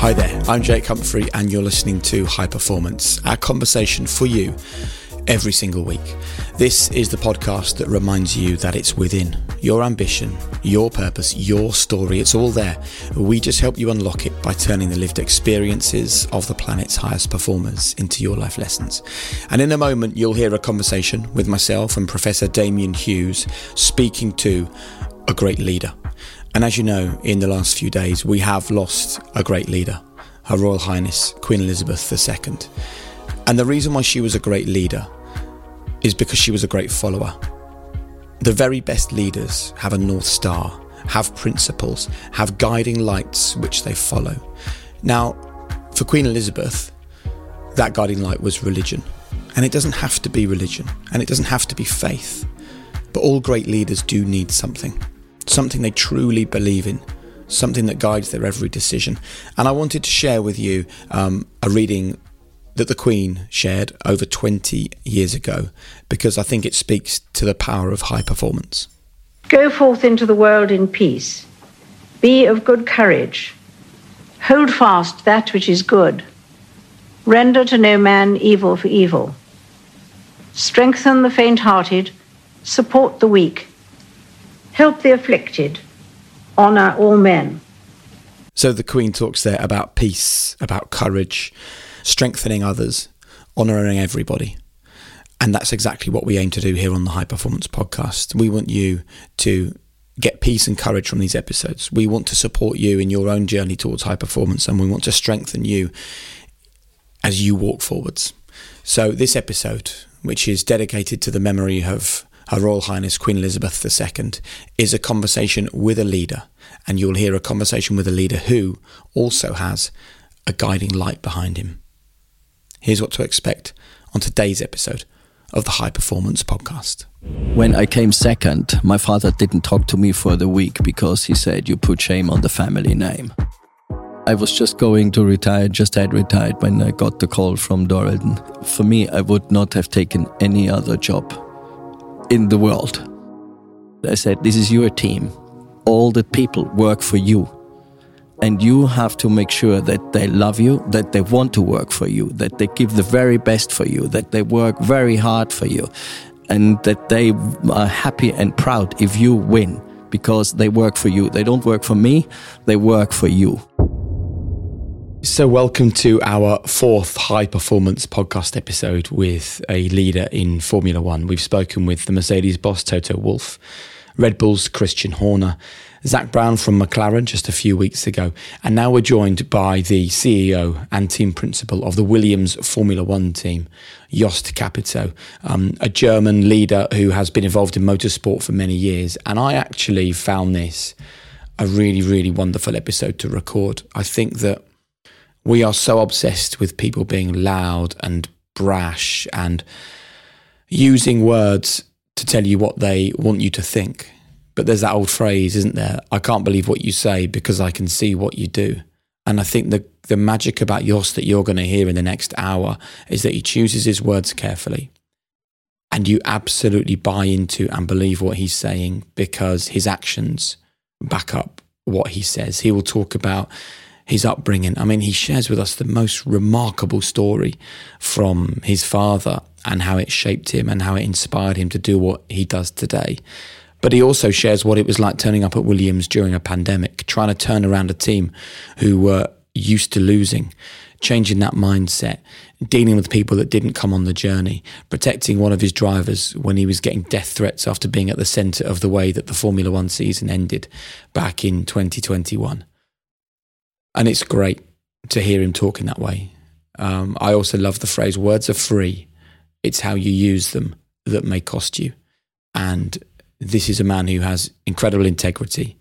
Hi there, I'm Jake Humphrey, and you're listening to High Performance, our conversation for you every single week. This is the podcast that reminds you that it's within your ambition, your purpose, your story. It's all there. We just help you unlock it by turning the lived experiences of the planet's highest performers into your life lessons. And in a moment, you'll hear a conversation with myself and Professor Damian Hughes speaking to a great leader. And as you know, in the last few days, we have lost a great leader, Her Royal Highness Queen Elizabeth II. And the reason why she was a great leader is because she was a great follower. The very best leaders have a North Star, have principles, have guiding lights which they follow. Now, for Queen Elizabeth, that guiding light was religion. And it doesn't have to be religion, and it doesn't have to be faith. But all great leaders do need something something they truly believe in, something that guides their every decision. And I wanted to share with you um, a reading that the Queen shared over 20 years ago because I think it speaks to the power of high performance. Go forth into the world in peace. Be of good courage. Hold fast that which is good. Render to no man evil for evil. Strengthen the faint hearted. Support the weak help the afflicted, honour all men. So the Queen talks there about peace, about courage, strengthening others, honouring everybody. And that's exactly what we aim to do here on the High Performance Podcast. We want you to get peace and courage from these episodes. We want to support you in your own journey towards high performance and we want to strengthen you as you walk forwards. So, this episode, which is dedicated to the memory of her Royal Highness Queen Elizabeth II, is a conversation with a leader. And you'll hear a conversation with a leader who also has a guiding light behind him. Here's what to expect on today's episode of the High Performance Podcast. When I came second, my father didn't talk to me for the week because he said, You put shame on the family name. I was just going to retire, just had retired when I got the call from Dorilton. For me, I would not have taken any other job in the world. I said, This is your team. All the people work for you. And you have to make sure that they love you, that they want to work for you, that they give the very best for you, that they work very hard for you, and that they are happy and proud if you win because they work for you. They don't work for me, they work for you. So, welcome to our fourth high performance podcast episode with a leader in Formula One. We've spoken with the Mercedes boss Toto Wolff, Red Bull's Christian Horner, Zak Brown from McLaren just a few weeks ago, and now we're joined by the CEO and team principal of the Williams Formula One team, Jost Capito, um, a German leader who has been involved in motorsport for many years. And I actually found this a really, really wonderful episode to record. I think that we are so obsessed with people being loud and brash and using words to tell you what they want you to think. But there's that old phrase, isn't there? I can't believe what you say because I can see what you do. And I think the the magic about Jost that you're going to hear in the next hour is that he chooses his words carefully. And you absolutely buy into and believe what he's saying because his actions back up what he says. He will talk about his upbringing. I mean, he shares with us the most remarkable story from his father and how it shaped him and how it inspired him to do what he does today. But he also shares what it was like turning up at Williams during a pandemic, trying to turn around a team who were used to losing, changing that mindset, dealing with people that didn't come on the journey, protecting one of his drivers when he was getting death threats after being at the centre of the way that the Formula One season ended back in 2021. And it's great to hear him talking that way. Um, I also love the phrase words are free. It's how you use them that may cost you. And this is a man who has incredible integrity.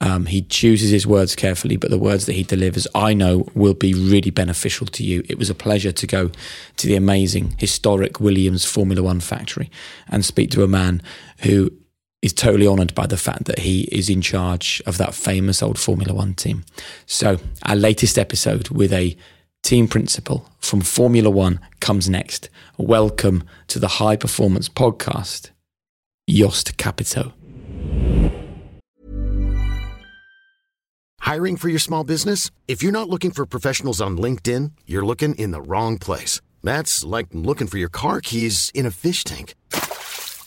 Um, he chooses his words carefully, but the words that he delivers, I know, will be really beneficial to you. It was a pleasure to go to the amazing, historic Williams Formula One factory and speak to a man who is totally honoured by the fact that he is in charge of that famous old Formula One team. So, our latest episode with a team principal from Formula One comes next. Welcome to the High Performance Podcast, Jost Capito. Hiring for your small business? If you're not looking for professionals on LinkedIn, you're looking in the wrong place. That's like looking for your car keys in a fish tank.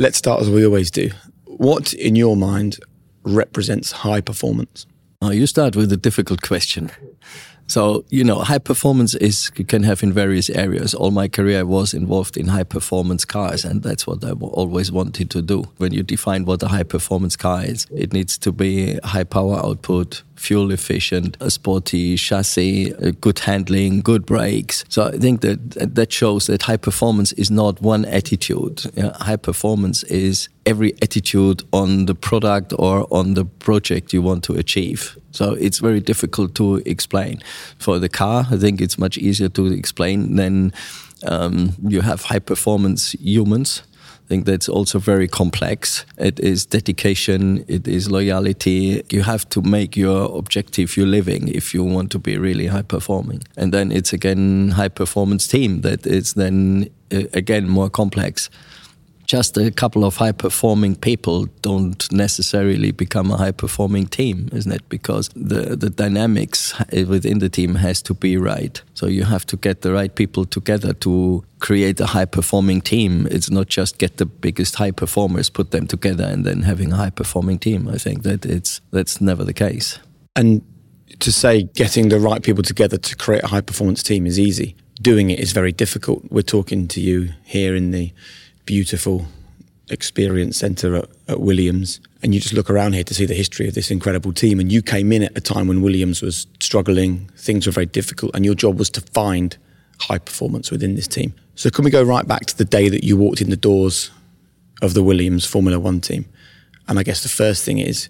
Let's start as we always do. What, in your mind, represents high performance? Oh, you start with a difficult question. So, you know, high performance is, you can have in various areas. All my career I was involved in high performance cars, and that's what I always wanted to do. When you define what a high performance car is, it needs to be high power output, fuel efficient, a sporty chassis, good handling, good brakes. So I think that that shows that high performance is not one attitude. You know, high performance is every attitude on the product or on the project you want to achieve. So it's very difficult to explain. For the car, I think it's much easier to explain than um, you have high performance humans. I think that's also very complex. It is dedication, it is loyalty. You have to make your objective your living if you want to be really high performing. And then it's again high performance team that is then uh, again more complex just a couple of high performing people don't necessarily become a high performing team, isn't it? Because the, the dynamics within the team has to be right. So you have to get the right people together to create a high performing team. It's not just get the biggest high performers, put them together, and then having a high performing team. I think that it's that's never the case. And to say getting the right people together to create a high performance team is easy. Doing it is very difficult. We're talking to you here in the beautiful experience centre at, at, Williams, and you just look around here to see the history of this incredible team. And you came in at a time when Williams was struggling, things were very difficult, and your job was to find high performance within this team. So, can we go right back to the day that you walked in the doors of the Williams Formula One team? And I guess the first thing is,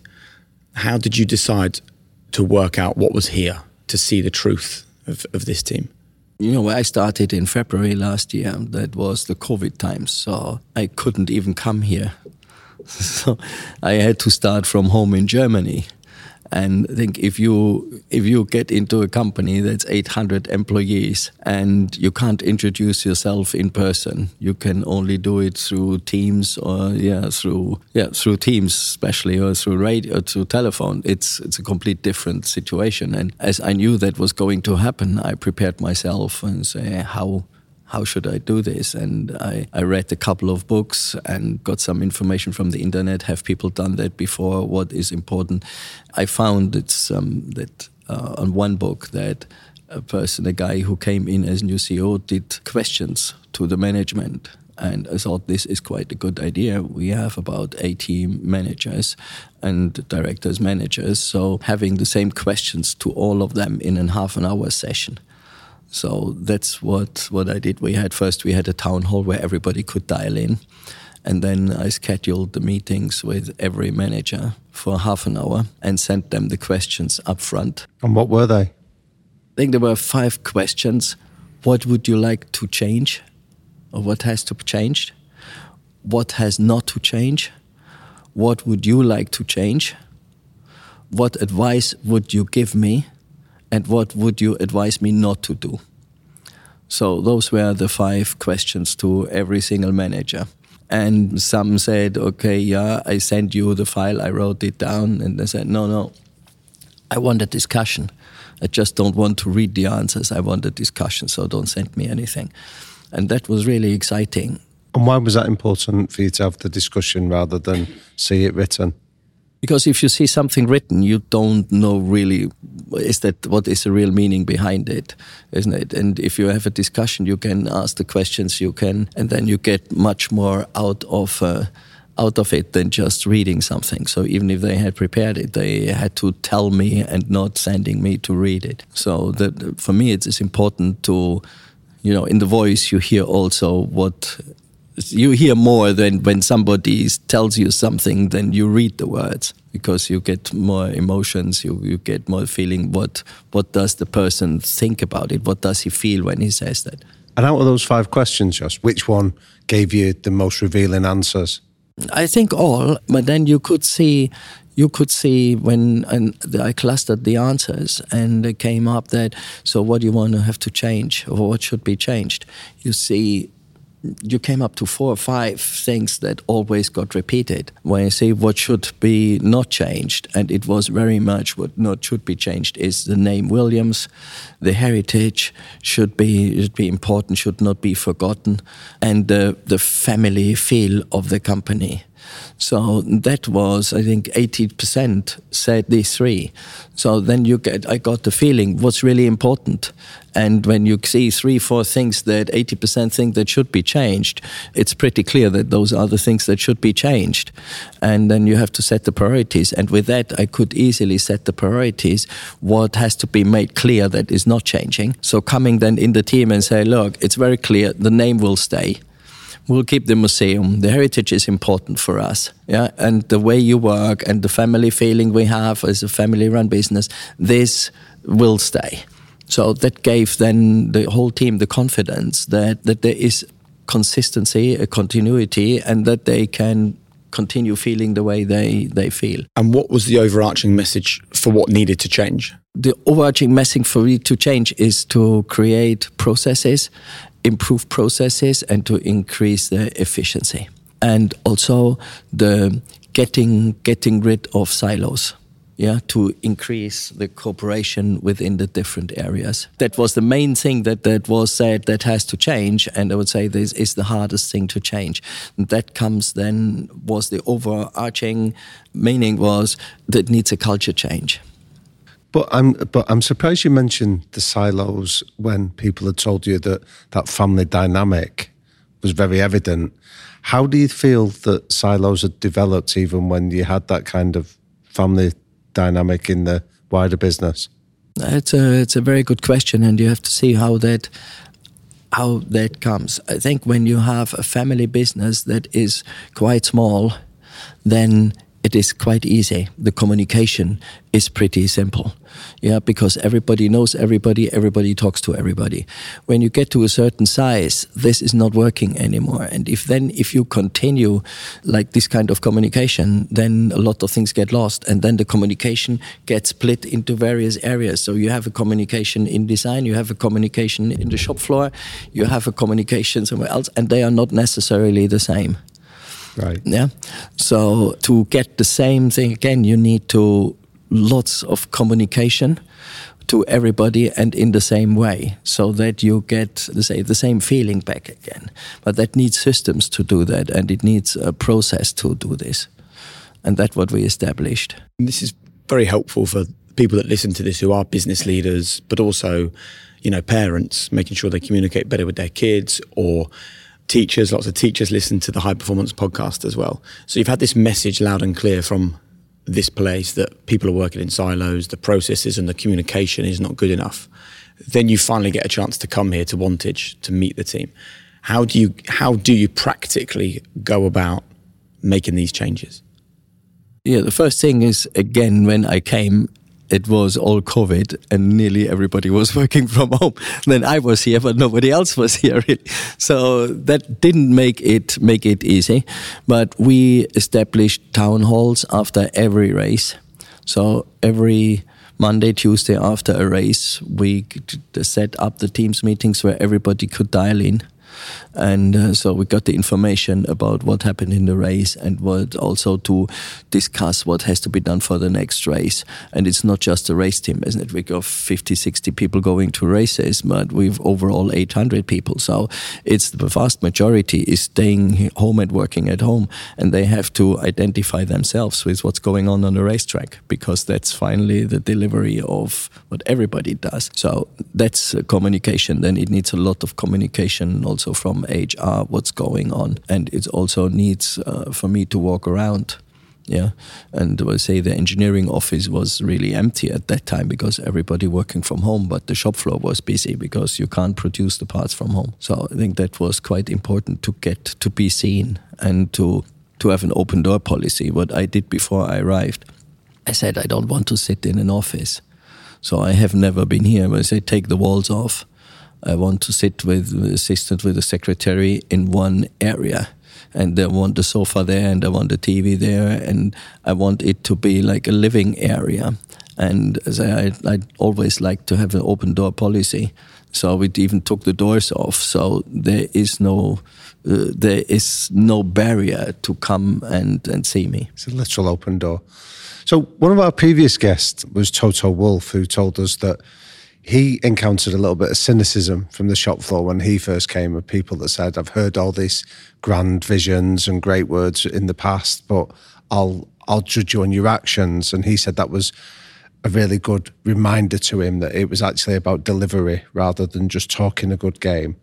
how did you decide to work out what was here to see the truth of, of this team? You know, I started in February last year. That was the COVID times, so I couldn't even come here. So I had to start from home in Germany. And I think if you if you get into a company that's 800 employees and you can't introduce yourself in person, you can only do it through Teams or yeah through yeah through Teams especially or through radio or through telephone. It's it's a complete different situation. And as I knew that was going to happen, I prepared myself and say how how should I do this? And I, I read a couple of books and got some information from the internet. Have people done that before? What is important? I found it's um, that uh, on one book that a person, a guy who came in as new CEO, did questions to the management. And I thought this is quite a good idea. We have about 80 managers and directors, managers. So having the same questions to all of them in a half an hour session so that's what, what I did. We had first we had a town hall where everybody could dial in. And then I scheduled the meetings with every manager for half an hour and sent them the questions up front. And what were they? I think there were five questions. What would you like to change? Or what has to be changed? What has not to change? What would you like to change? What advice would you give me? And what would you advise me not to do? So those were the five questions to every single manager. And some said, okay, yeah, I sent you the file, I wrote it down. And they said, no, no, I want a discussion. I just don't want to read the answers. I want a discussion, so don't send me anything. And that was really exciting. And why was that important for you to have the discussion rather than see it written? Because if you see something written, you don't know really is that what is the real meaning behind it, isn't it? And if you have a discussion, you can ask the questions, you can, and then you get much more out of. Uh, out of it than just reading something. So even if they had prepared it, they had to tell me and not sending me to read it. So that for me, it's important to, you know, in the voice you hear also what you hear more than when somebody tells you something than you read the words because you get more emotions you, you get more feeling what what does the person think about it? What does he feel when he says that? And out of those five questions just which one gave you the most revealing answers? I think all but then you could see you could see when and I clustered the answers and it came up that so what do you want to have to change or what should be changed? You see you came up to four or five things that always got repeated. When you say what should be not changed, and it was very much what not should be changed is the name Williams, the heritage should be should be important, should not be forgotten, and the the family feel of the company. So that was, I think, 80% said these three. So then you get, I got the feeling what's really important. And when you see three, four things that 80% think that should be changed, it's pretty clear that those are the things that should be changed. And then you have to set the priorities. And with that, I could easily set the priorities, what has to be made clear that is not changing. So coming then in the team and say, look, it's very clear, the name will stay we'll keep the museum. The heritage is important for us. Yeah, and the way you work and the family feeling we have as a family-run business, this will stay. So that gave then the whole team the confidence that that there is consistency, a continuity, and that they can continue feeling the way they, they feel. And what was the overarching message for what needed to change? The overarching message for me to change is to create processes improve processes and to increase the efficiency. And also the getting getting rid of silos. Yeah, to increase the cooperation within the different areas. That was the main thing that, that was said that has to change, and I would say this is the hardest thing to change. That comes then was the overarching meaning was that needs a culture change. But I'm but I'm surprised you mentioned the silos when people had told you that that family dynamic was very evident. How do you feel that silos had developed even when you had that kind of family dynamic in the wider business? It's a it's a very good question, and you have to see how that how that comes. I think when you have a family business that is quite small, then it is quite easy. The communication is pretty simple. Yeah, because everybody knows everybody, everybody talks to everybody. When you get to a certain size, this is not working anymore. And if then if you continue like this kind of communication, then a lot of things get lost and then the communication gets split into various areas. So you have a communication in design, you have a communication in the shop floor, you have a communication somewhere else, and they are not necessarily the same. Right. Yeah. So to get the same thing again, you need to lots of communication to everybody and in the same way so that you get say the same feeling back again but that needs systems to do that and it needs a process to do this and that's what we established this is very helpful for people that listen to this who are business leaders but also you know parents making sure they communicate better with their kids or teachers, lots of teachers listen to the high performance podcast as well. So you've had this message loud and clear from this place that people are working in silos, the processes and the communication is not good enough. Then you finally get a chance to come here to Wantage to meet the team. How do you how do you practically go about making these changes? Yeah, the first thing is again when I came it was all COVID and nearly everybody was working from home. Then I was here, but nobody else was here really. So that didn't make it make it easy. But we established town halls after every race. So every Monday, Tuesday after a race, we set up the teams meetings where everybody could dial in and uh, so we got the information about what happened in the race and what also to discuss what has to be done for the next race. And it's not just a race team, isn't it? We got 50, 60 people going to races, but we've overall 800 people. So it's the vast majority is staying home and working at home, and they have to identify themselves with what's going on on the racetrack because that's finally the delivery of what everybody does. So that's communication. Then it needs a lot of communication also from HR what's going on, and it also needs uh, for me to walk around. Yeah, and I say the engineering office was really empty at that time because everybody working from home, but the shop floor was busy because you can't produce the parts from home. So I think that was quite important to get to be seen and to to have an open door policy. What I did before I arrived, I said I don't want to sit in an office. So I have never been here. But I say take the walls off I want to sit with the assistant with the secretary in one area. And I want the sofa there and I want the TV there and I want it to be like a living area. And I, I always like to have an open door policy. So we even took the doors off. So there is no uh, there is no barrier to come and, and see me. It's a literal open door. So one of our previous guests was Toto Wolff, who told us that he encountered a little bit of cynicism from the shop floor when he first came of people that said, I've heard all these grand visions and great words in the past, but I'll I'll judge you on your actions. And he said that was a really good reminder to him that it was actually about delivery rather than just talking a good game.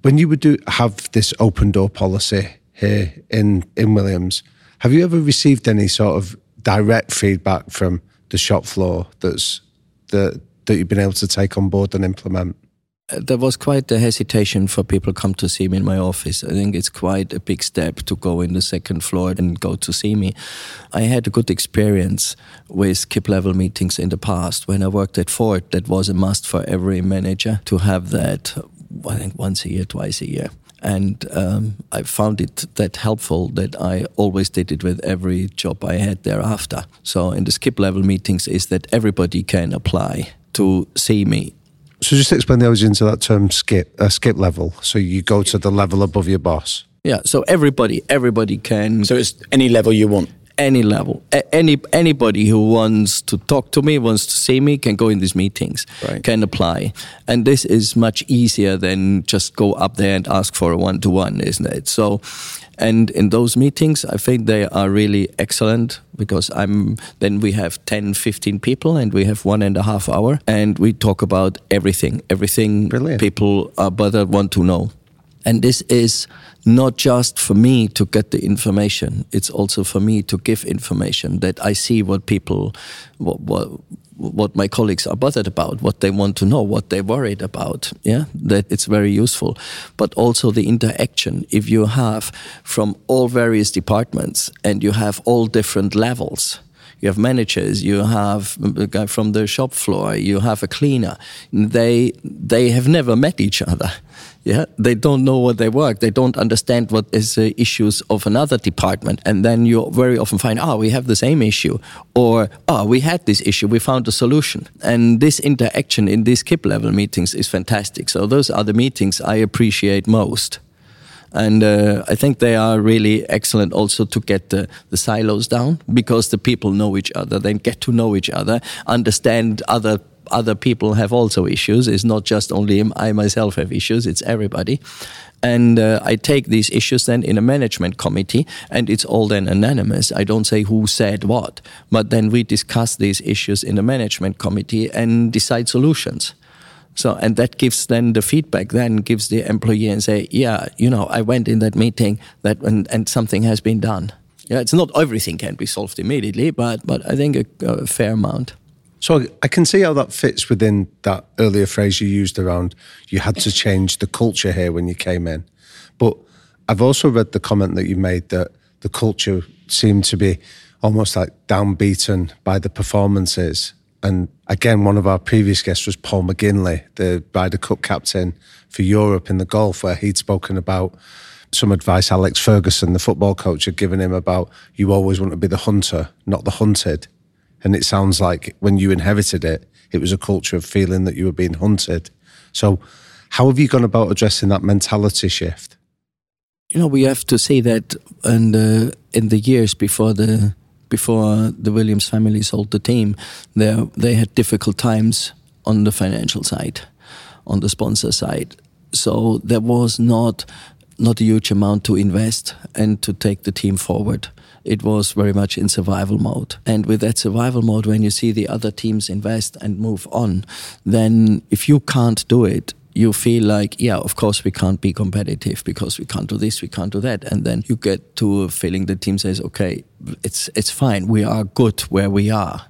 When you would do have this open door policy here in in Williams, have you ever received any sort of direct feedback from the shop floor that's that that you've been able to take on board and implement? Uh, there was quite a hesitation for people come to see me in my office. I think it's quite a big step to go in the second floor and go to see me. I had a good experience with skip level meetings in the past. When I worked at Ford, that was a must for every manager to have that, I think, once a year, twice a year. And um, I found it that helpful that I always did it with every job I had thereafter. So in the skip level meetings is that everybody can apply to see me. So just explain the origins of that term skip uh, skip level. So you go to the level above your boss. Yeah. So everybody everybody can. So it's any level you want. Any level, A- any anybody who wants to talk to me, wants to see me, can go in these meetings, right. can apply, and this is much easier than just go up there and ask for a one to one, isn't it? So, and in those meetings, I think they are really excellent because I'm then we have 10, 15 people and we have one and a half hour and we talk about everything, everything Brilliant. people uh, are bothered uh, want to know. And this is not just for me to get the information, it's also for me to give information that I see what people, what, what, what my colleagues are bothered about, what they want to know, what they're worried about. Yeah, that it's very useful. But also the interaction. If you have from all various departments and you have all different levels, you have managers, you have a guy from the shop floor, you have a cleaner. They they have never met each other. Yeah, they don't know what they work. They don't understand what is the issues of another department, and then you very often find, oh, we have the same issue, or oh, we had this issue, we found a solution. And this interaction in these skip level meetings is fantastic. So those are the meetings I appreciate most and uh, I think they are really excellent also to get the, the silos down because the people know each other, then get to know each other, understand other other people have also issues. It's not just only I myself have issues; it's everybody. And uh, I take these issues then in a management committee, and it's all then anonymous. I don't say who said what, but then we discuss these issues in the management committee and decide solutions. So, and that gives then the feedback, then gives the employee and say, yeah, you know, I went in that meeting that and, and something has been done. Yeah, it's not everything can be solved immediately, but but I think a, a fair amount. So I can see how that fits within that earlier phrase you used around you had to change the culture here when you came in. But I've also read the comment that you made that the culture seemed to be almost like downbeaten by the performances and again, one of our previous guests was Paul McGinley, the Ryder Cup captain for Europe in the golf, where he'd spoken about some advice Alex Ferguson, the football coach, had given him about you always want to be the hunter, not the hunted. And it sounds like when you inherited it, it was a culture of feeling that you were being hunted. So, how have you gone about addressing that mentality shift? You know, we have to say that in in the years before the before the Williams family sold the team, they they had difficult times on the financial side, on the sponsor side. So there was not not a huge amount to invest and to take the team forward. It was very much in survival mode. And with that survival mode, when you see the other teams invest and move on, then if you can't do it, you feel like, yeah, of course we can't be competitive because we can't do this, we can't do that, and then you get to a feeling the team says, okay, it's it's fine, we are good where we are.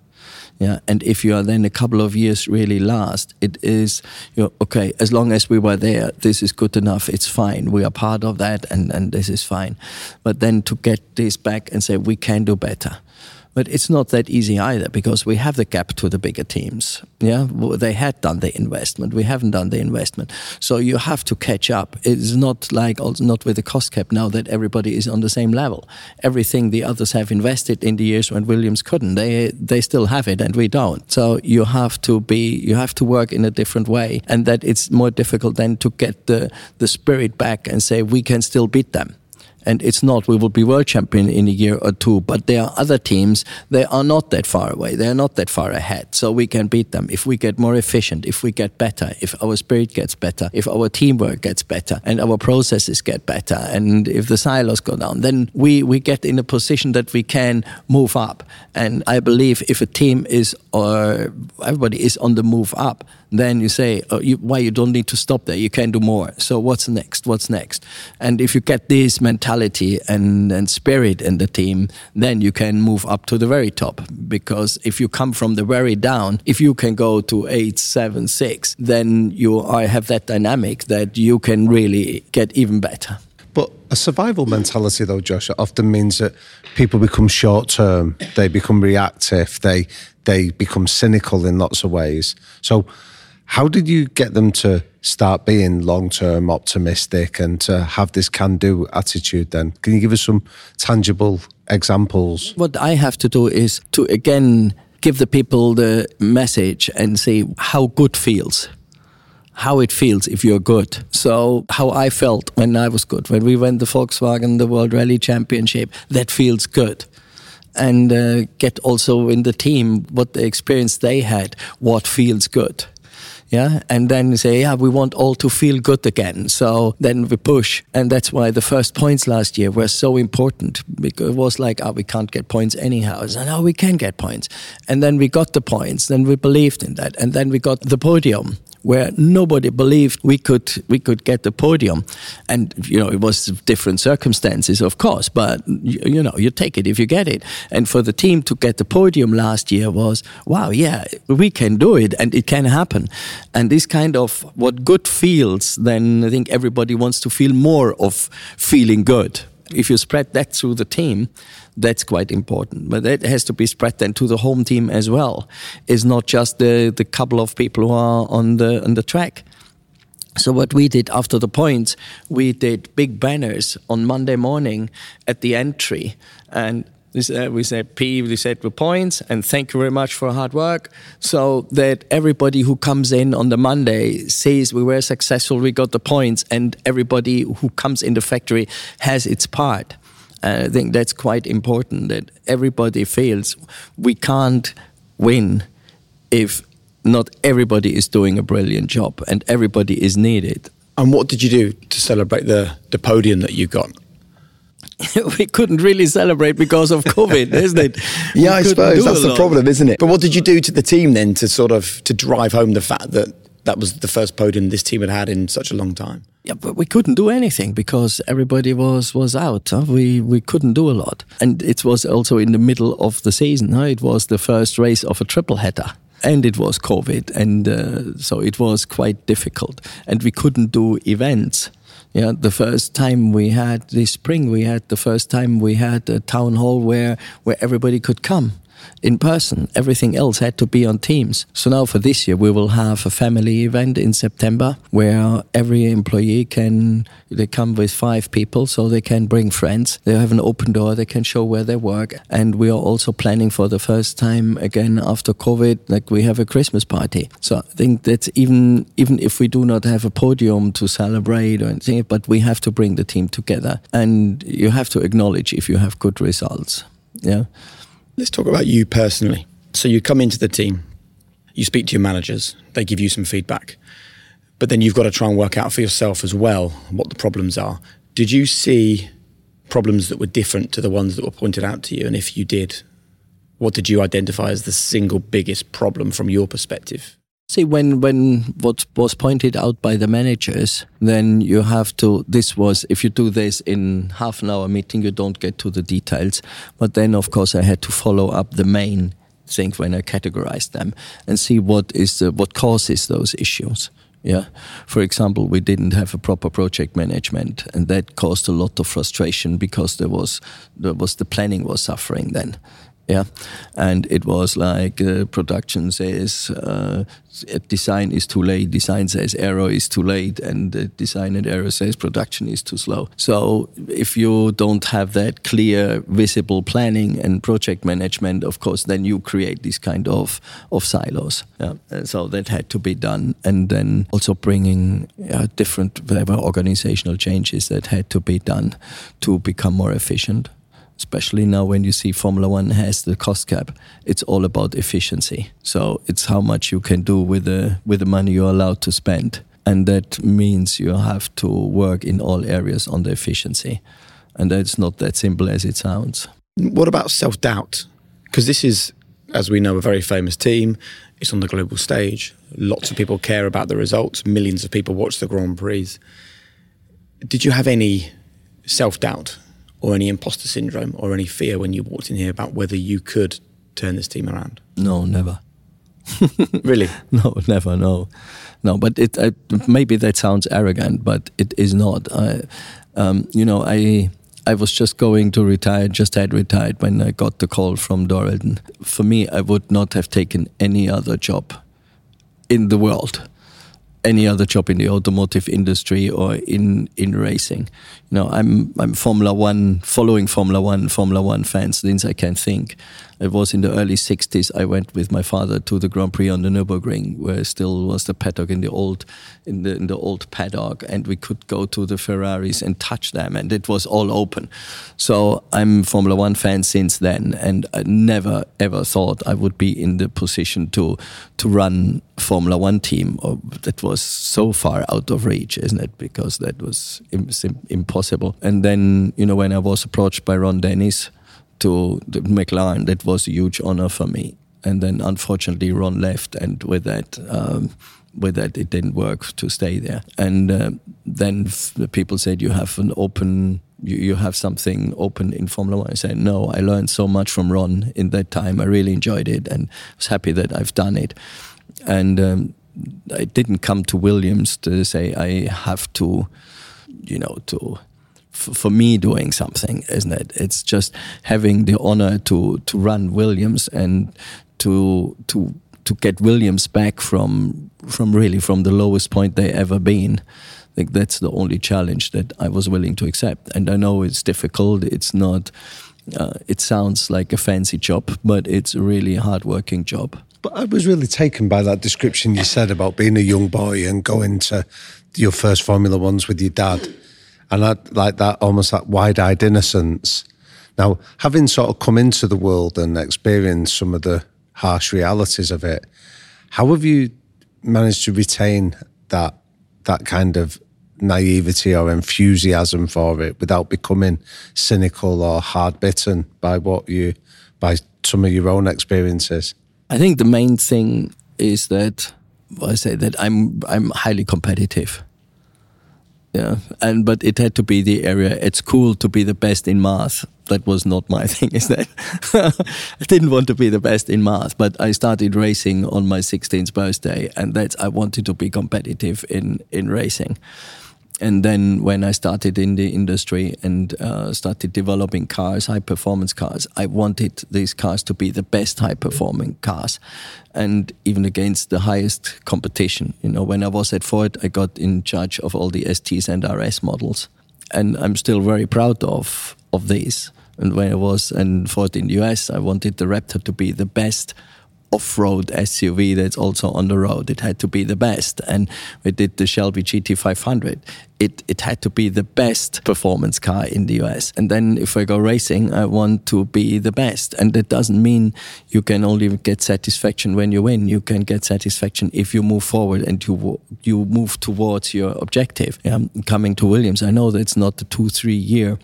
Yeah, and if you are then a couple of years really last, it is you know, okay. As long as we were there, this is good enough. It's fine. We are part of that, and and this is fine. But then to get this back and say we can do better, but it's not that easy either because we have the gap to the bigger teams. Yeah, they had done the investment. We haven't done the investment. So you have to catch up. It's not like not with the cost cap now that everybody is on the same level. Everything the others have invested in the years when Williams couldn't, they they still have it and we don't. So you have to be you have to work in a different way, and that it's more difficult than to get the the spirit back and say we can still beat them and it's not we will be world champion in a year or two but there are other teams they are not that far away. They are not that far ahead. So we can beat them. If we get more efficient if we get better if our spirit gets better if our teamwork gets better and our processes get better and if the silos go down then we we get in a position that we can move up. And i believe if a team is or everybody is on the move up then you say, oh, you, why you don't need to stop there? You can do more. So what's next? What's next? And if you get this mentality and, and spirit in the team, then you can move up to the very top. Because if you come from the very down, if you can go to eight, seven, six, then you are, have that dynamic that you can really get even better. But a survival mentality, though, Jost, often means that people become short term, they become reactive, they they become cynical in lots of ways. So how did you get them to start being long term optimistic and to have this can do attitude then? Can you give us some tangible examples? What I have to do is to again give the people the message and say how good feels. How it feels if you're good. So, how I felt when I was good, when we won the Volkswagen, the World Rally Championship, that feels good and uh, get also in the team what the experience they had, what feels good yeah? And then say yeah we want all to feel good again. So then we push. And that's why the first points last year were so important. Because it was like oh we can't get points anyhow. So now we can get points. And then we got the points. Then we believed in that. And then we got the podium where nobody believed we could we could get the podium, and you know it was different circumstances, of course, but you, you, know you take it if you get it. And for the team to get the podium last year was wow, yeah, we can do it, and it can happen. And this kind of what good feels, then I think everybody wants to feel more of feeling good if you spread that through the team, that's quite important. But that has to be spread then to the home team as well. It's not just the, the couple of people who are on the on the track. So what we did after the points, we did big banners on Monday morning at the entry, and we said P, we said the points, and thank you very much for hard work. So that everybody who comes in on the Monday says we were successful, we got the points, and everybody who comes in the factory has its part. Uh, I think that's quite important that everybody feels we can't win if not everybody is doing a brilliant job and everybody is needed. And what did you do to celebrate the, the podium that you got? we couldn't really celebrate because of COVID, isn't it? yeah, we I suppose that's the problem, isn't it? But what did you do to the team then to sort of to drive home the fact that that was the first podium this team had had in such a long time? Yeah, but we couldn't do anything because everybody was was out. Huh? We we couldn't do a lot, and it was also in the middle of the season. Huh? It was the first race of a triple header and it was COVID, and uh, so it was quite difficult, and we couldn't do events yeah, the first time we had this spring, we had the first time we had a town hall where where everybody could come, in person. Everything else had to be on Teams. So now for this year, we will have a family event in September where every employee can they come with five people, so they can bring friends. They have an open door. They can show where they work, and we are also planning for the first time again after COVID, like we have a Christmas party. So I think that even even if we do not have a podium to celebrate or anything, but we have to bring the team together, and you have to acknowledge if you have good results. Yeah. Let's talk about you personally. So you come into the team, you speak to your managers, they give you some feedback, but then you've got to try and work out for yourself as well what the problems are. Did you see problems that were different to the ones that were pointed out to you? And if you did, what did you identify as the single biggest problem from your perspective? See, when when what was pointed out by the managers, then you have to. This was if you do this in half an hour meeting, you don't get to the details. But then, of course, I had to follow up the main thing when I categorized them and see what is the, what causes those issues. Yeah. For example, we didn't have a proper project management, and that caused a lot of frustration because there was there was the planning was suffering then yeah. And it was like uh, production says uh, design is too late design says aero is too late and the design and aero says production is too slow. So if you don't have that clear visible planning and project management of course then you create this kind of of silos. Yeah. So that had to be done. And then also bringing uh, different whatever organizational changes that had to be done to become more efficient especially now when you see Formula One has the cost cap, it's all about efficiency. So it's how much you can do with the with the money you're allowed to spend, and that means you have to work in all areas on the efficiency, and that's not that simple as it sounds. What about self doubt? Because this is, as we know, a very famous team. It's on the global stage. Lots of people care about the results. Millions of people watch the Grand Prix. Did you have any self doubt or any imposter syndrome or any fear when you walked in here about whether you could turn this team around? No, never. really? No, never. No, no. But it I, maybe that sounds arrogant, but it is not. I, um, you know, I. I was just going to retire, just had retired when I got the call from Dorilton. For me, I would not have taken any other job in the world any other job in the automotive industry or in in racing. You know, I'm I'm Formula One, following Formula One, Formula One fans since I can think. It was in the early 60s. I went with my father to the Grand Prix on the Nürburgring, where still was the paddock in the old, in the in the old paddock, and we could go to the Ferraris and touch them, and it was all open. So I'm a Formula One fan since then, and I never ever thought I would be in the position to to run Formula One team. Or that was so far out of reach, isn't it? Because that was impossible. And then you know when I was approached by Ron Dennis to McLaren, that was a huge honor for me. And then unfortunately, Ron left, and with that, um, with that, it didn't work to stay there. And uh, then the people said, "You have an open." You, you have something open in Formula One. I said, no, I learned so much from Ron in that time. I really enjoyed it and was happy that I've done it. And um, I didn't come to Williams to say I have to, you know, to for me doing something, isn't it? It's just having the honor to to run Williams and to to to get Williams back from from really from the lowest point they ever been. I think that's the only challenge that I was willing to accept. And I know it's difficult. It's not. Uh, it sounds like a fancy job, but it's a really hard working job. But I was really taken by that description you said about being a young boy and going to your first Formula Ones with your dad and I like that almost that wide-eyed innocence. Now, having sort of come into the world and experienced some of the harsh realities of it, how have you managed to retain that that kind of naivety or enthusiasm for it without becoming cynical or hard bitten by what you by some of your own experiences? I think the main thing is that well, I say that I'm I'm highly competitive yeah and but it had to be the area it's cool to be the best in math. That was not my thing is that? I didn't want to be the best in math but i started racing on my 16th birthday and that's i wanted to be competitive in in racing And then when I started in the industry and uh, started developing cars, high performance cars, I wanted these cars to be the best high performing cars and even against the highest competition. You know, when I was at Ford, I got in charge of all the STs and RS models. And I'm still very proud of, of these. And when I was in Ford in the US, I wanted the Raptor to be the best off-road SUV that's also on the road. It had to be the best. And we did the Shelby GT500. It, it had to be the best performance car in the US. And then if I go racing, I want to be the best. And that doesn't mean you can only get satisfaction when you win. You can get satisfaction if you move forward and you you move towards your objective. Yeah, coming to Williams, I know that's not the two, three year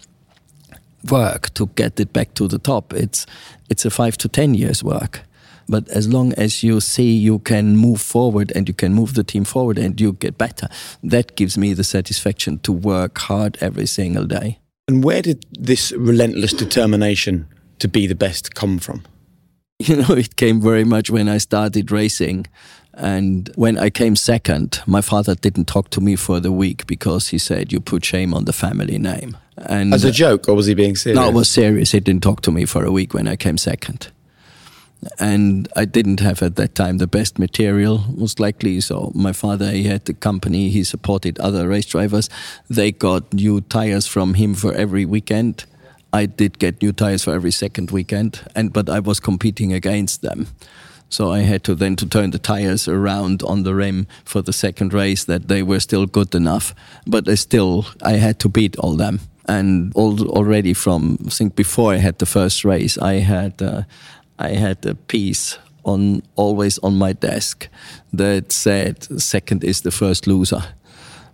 work to get it back to the top. It's it's a five to ten years work. But as long as you see you can move forward and you can move the team forward and you get better, that gives me the satisfaction to work hard every single day. And where did this relentless determination to be the best come from? You know, it came very much when I started racing. And when I came second, my father didn't talk to me for the week because he said, You put shame on the family name. And As a joke, or was he being serious? No, it was serious. He didn't talk to me for a week when I came second and I didn't have at that time the best material, most likely. So my father, he had the company, he supported other race drivers. They got new tires from him for every weekend. I did get new tires for every second weekend, and but I was competing against them. So I had to then to turn the tires around on the rim for the second race that they were still good enough, but I still I had to beat all them. And already from I think before I had the first race, I had uh, I had a piece on always on my desk that said second is the first loser.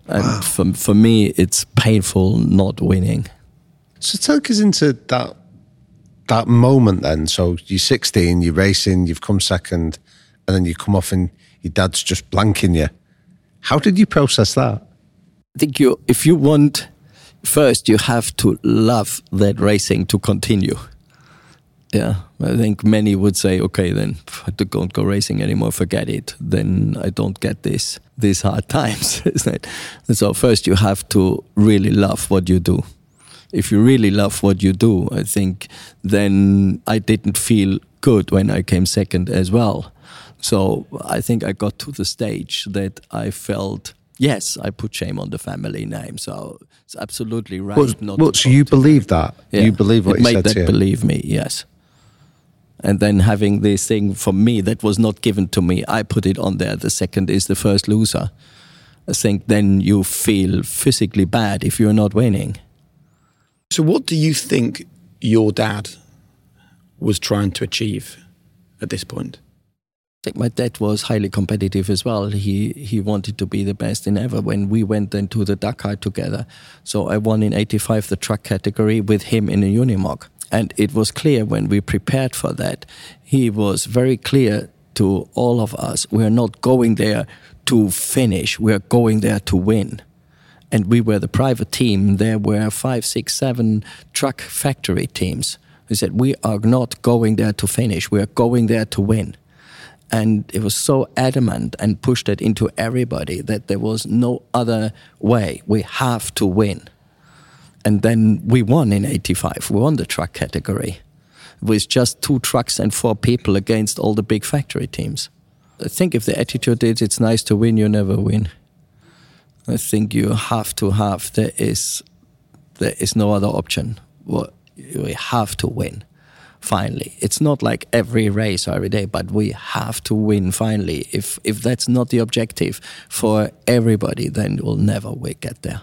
And wow. for, for me, it's painful not winning. So take us into that that moment then. So you're 16, you're racing, you've come second, and then you come off and your dad's just blanking you. How did you process that? I think you, if you want, first you have to love that racing to continue yeah, I think many would say, okay, then I don't go racing anymore, forget it. Then I don't get this these hard times, isn't it? And so first you have to really love what you do. If you really love what you do, I think then I didn't feel good when I came second as well. So I think I got to the stage that I felt yes, I put shame on the family name. So it's absolutely right. But, not so you believe that? Yeah. You believe what it made said that believe me, yes and then having this thing for me that was not given to me, I put it on there. The second is the first loser. I think then you feel physically bad if you're not winning. So, what do you think your dad was trying to achieve at this point? I think my dad was highly competitive as well. He he wanted to be the best in ever. When we went into the Dakar together, so I won in '85 the truck category with him in a Unimog. And it was clear when we prepared for that, he was very clear to all of us we're not going there to finish, we're going there to win. And we were the private team. There were five, six, seven truck factory teams. He said, We are not going there to finish, we are going there to win. And it was so adamant and pushed it into everybody that there was no other way. We have to win and then we won in 85 we won the truck category with just two trucks and four people against all the big factory teams. I think if the attitude is it's nice to win you never win. I think you have to have there is there is no other option. We have to win finally. It's not like every race every day but we have to win finally. If if that's not the objective for everybody then we'll never get there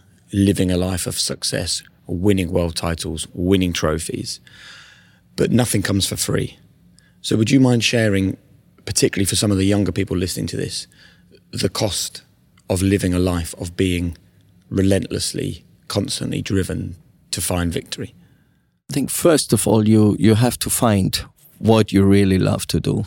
living a life of success, winning world titles, winning trophies, but nothing comes for free. So, would you mind sharing, particularly for some of the younger people listening to this, the cost of living a life of being relentlessly, constantly driven to find victory? I think first of all, you you have to find what you really love to do,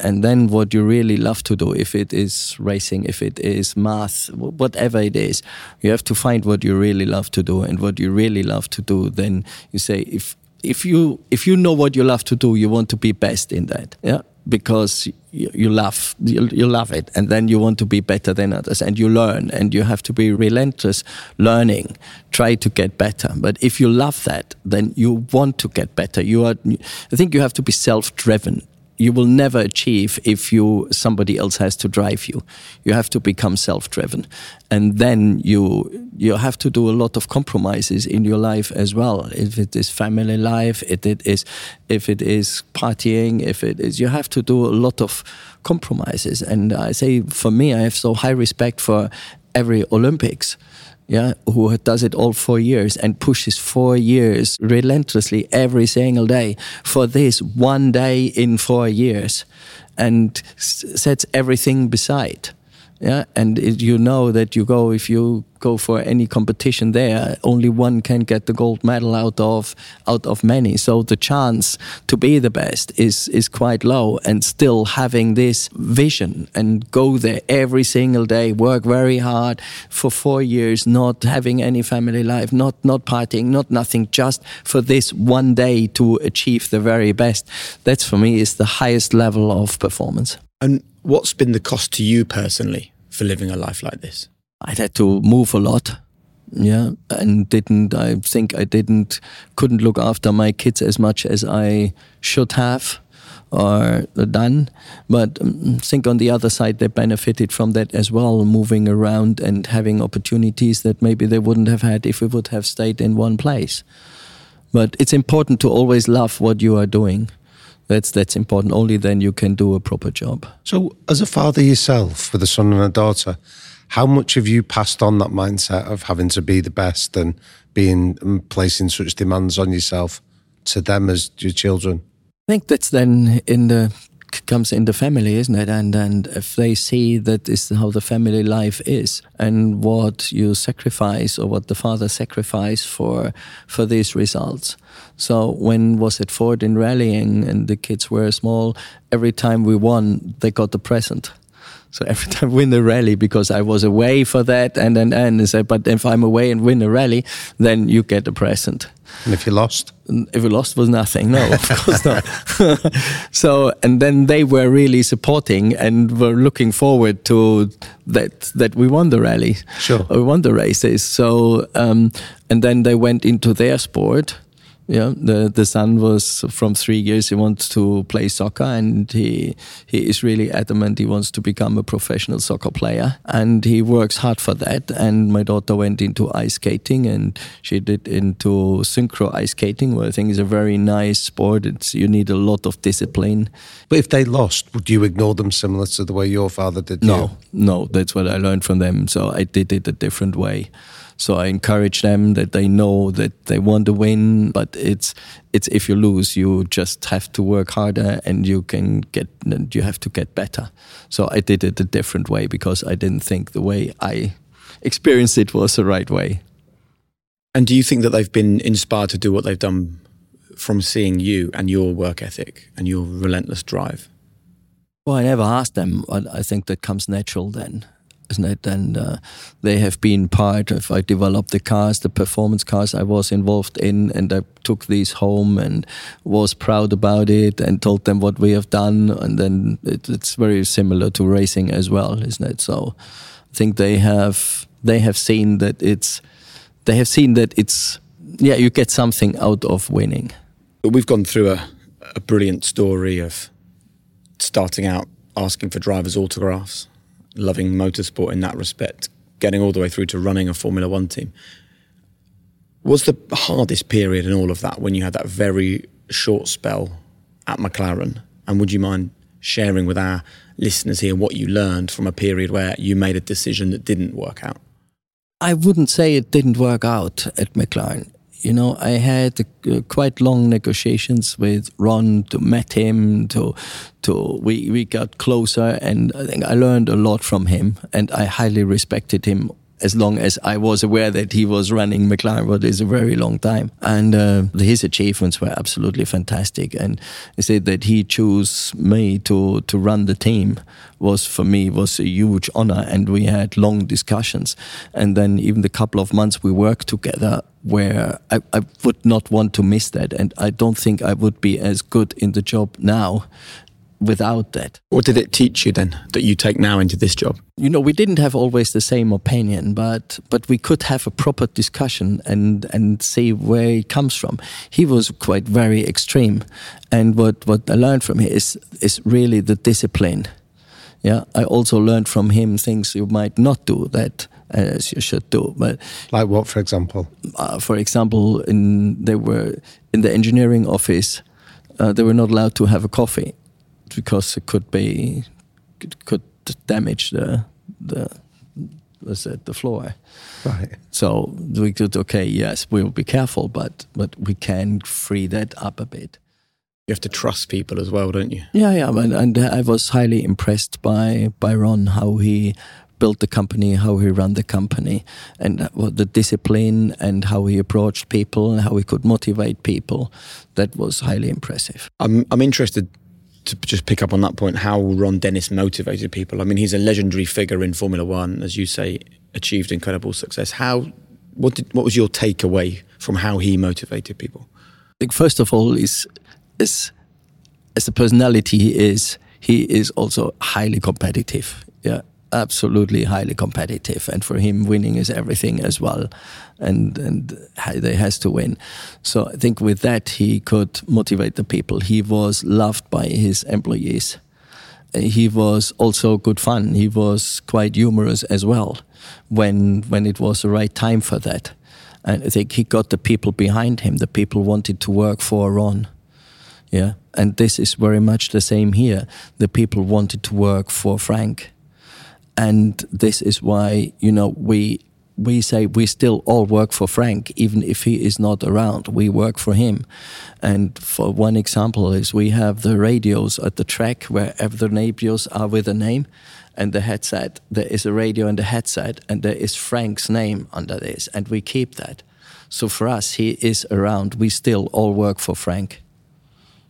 and then what you really love to do. If it is racing, if it is math, whatever it is, you have to find what you really love to do, and what you really love to do. Then you say if if you if you know what you love to do, you want to be best in that. Yeah. Because you, you love you, you love it, and then you want to be better than others, and you learn, and you have to be relentless learning, try to get better. But if you love that, then you want to get better. You are, I think, you have to be self-driven you will never achieve if you somebody else has to drive you. You have to become self-driven. And then you you have to do a lot of compromises in your life as well. If it is family life if it is if it is partying if it is you have to do a lot of compromises. And i say for me i have so high respect for every olympics yeah, who does it all four years and pushes four years relentlessly every single day for this one day in four years and sets everything beside. Yeah, and it, you know that you go if you go for any competition there, only one can get the gold medal out of out of many. So the chance to be the best is is quite low. And still having this vision and go there every single day, work very hard for four years, not having any family life, not not partying, not nothing, just for this one day to achieve the very best. That's for me is the highest level of performance. And what's been the cost to you personally for living a life like this? I had to move a lot. Yeah, and didn't I think I didn't couldn't look after my kids as much as I should have or done. But um, think on the other side they benefited from that as well, moving around and having opportunities that maybe they wouldn't have had if we would have stayed in one place. But it's important to always love what you are doing. That's that's important. Only then you can do a proper job. So, as a father yourself with a son and a daughter, how much have you passed on that mindset of having to be the best and being and placing such demands on yourself to them as your children? I think that's then in the comes in the family, isn't it? And and if they see that is how the family life is, and what you sacrifice or what the father sacrificed for for these results. So when was it Ford in rallying and the kids were small? Every time we won, they got the present. So every time win the rally, because I was away for that, and and and they said, but if I'm away and win a rally, then you get a present. And if you lost, if we lost was nothing. No of course not. So and then they were really supporting and were looking forward to that that we won the rally. Sure. we won the races. So um, and then they went into their sport yeah the the son was from three years he wants to play soccer and he he is really adamant he wants to become a professional soccer player. And he works hard for that. And my daughter went into ice skating and she did into synchro ice skating where i think is a very nice sport. It's you need a lot of discipline. But if they lost, would you ignore them similar to the way your father did? no you? no that's what i learned from them. So i did it a different way So I encourage them that they know that they want to win, but it's it's if you lose, you just have to work harder and you can get you have to get better. So I did it a different way because I didn't think the way I experienced it was the right way. And do you think that they've been inspired to do what they've done from seeing you and your work ethic and your relentless drive? Well, I never asked them. I think that comes natural then, isn't it? And uh, they have been part of. I developed the cars, the performance cars I was involved in, and I took these home and was proud about it and told them what we have done. And then it, it's very similar to racing as well, isn't it? So I think they have they have seen that it's they have seen that it's yeah you get something out of winning. We've gone through a, a brilliant story of starting out asking for drivers' autographs, loving motorsport in that respect, getting all the way through to running a Formula One team. Was the hardest period in all of that when you had that very short spell at McLaren? And would you mind sharing with our listeners here what you learned from a period where you made a decision that didn't work out? I wouldn't say it didn't work out at McLaren you know, I had uh, quite long negotiations with Ron to met him to to we we got closer, and I think I learned a lot from him, and I highly respected him as long as I was aware that he was running McLaren, what is a very long time. And uh, his achievements were absolutely fantastic. And I said that he chose me to, to run the team was for me was a huge honor. And we had long discussions. And then even the couple of months we worked together where I, I would not want to miss that. And I don't think I would be as good in the job now without that. What did it teach you then that you take now into this job? You know, we didn't have always the same opinion, but but we could have a proper discussion and and see where he comes from. He was quite very extreme, and what what I learned from him is is really the discipline. Yeah, I also learned from him things you might not do that as you should do. But like what, for example? Uh, for example, in they were in the engineering office, uh, they were not allowed to have a coffee because it could be it could damage the the it the floor. Right. So we could okay, yes, we'll be careful, but but we can free that up a bit. You have to trust people as well, don't you? Yeah, yeah. And, and I was highly impressed by by Ron how he built the company, how he ran the company, and the discipline and how he approached people and how he could motivate people. That was highly impressive. I'm I'm interested to just pick up on that point, how Ron Dennis motivated people. I mean, he's a legendary figure in Formula One, as you say, achieved incredible success. How, what did, what was your takeaway from how he motivated people? I think first of all is, is as a personality he is, he is also highly competitive. Yeah, absolutely highly competitive, and for him, winning is everything as well, and and they has to win. So I think with that he could motivate the people. He was loved by his employees. He was also good fun. He was quite humorous as well, when when it was the right time for that. And I think he got the people behind him. The people wanted to work for Ron. Yeah, and this is very much the same here. The people wanted to work for Frank and this is why you know we we say we still all work for Frank, even if he is not around. We work for him. And for one example is we have the radios at the track wherever the radios are with a name and the headset. There is a radio and a headset and there is Frank's name under this and we keep that. So for us, he is around. We still all work for Frank.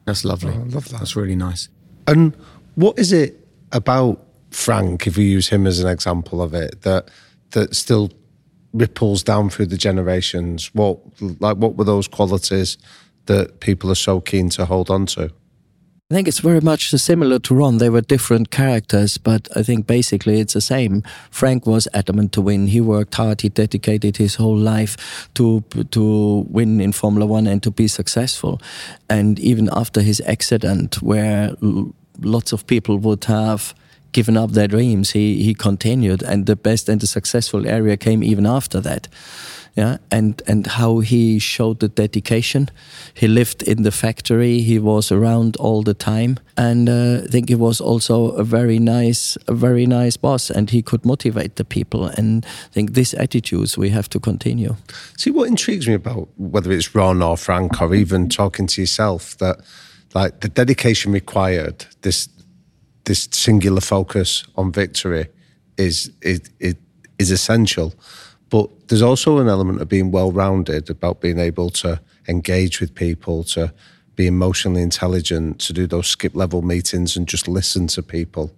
That's lovely. Oh, I love that. That's really nice. And what is it about Frank, if we use him as an example of it, that that still ripples down through the generations. What like what were those qualities that people are so keen to hold on to? I think it's very much similar to Ron. They were different characters, but I think basically it's the same. Frank was adamant to win. He worked hard. He dedicated his whole life to to win in Formula One and to be successful. And even after his accident, where lots of people would have given up their dreams. He he continued, and the best and the successful area came even after that. yeah, and and how he showed the dedication. He lived in the factory. He was around all the time, and uh, I think he was also a very nice, a very nice boss, and he could motivate the people. And I think these attitudes we have to continue. See what intrigues me about whether it's Ron or Frank or even talking to yourself that like the dedication required this this singular focus on victory is is essential but there's also an element of being well rounded, about being able to engage with people, to be emotionally intelligent, to do those skip level meetings and just listen to people.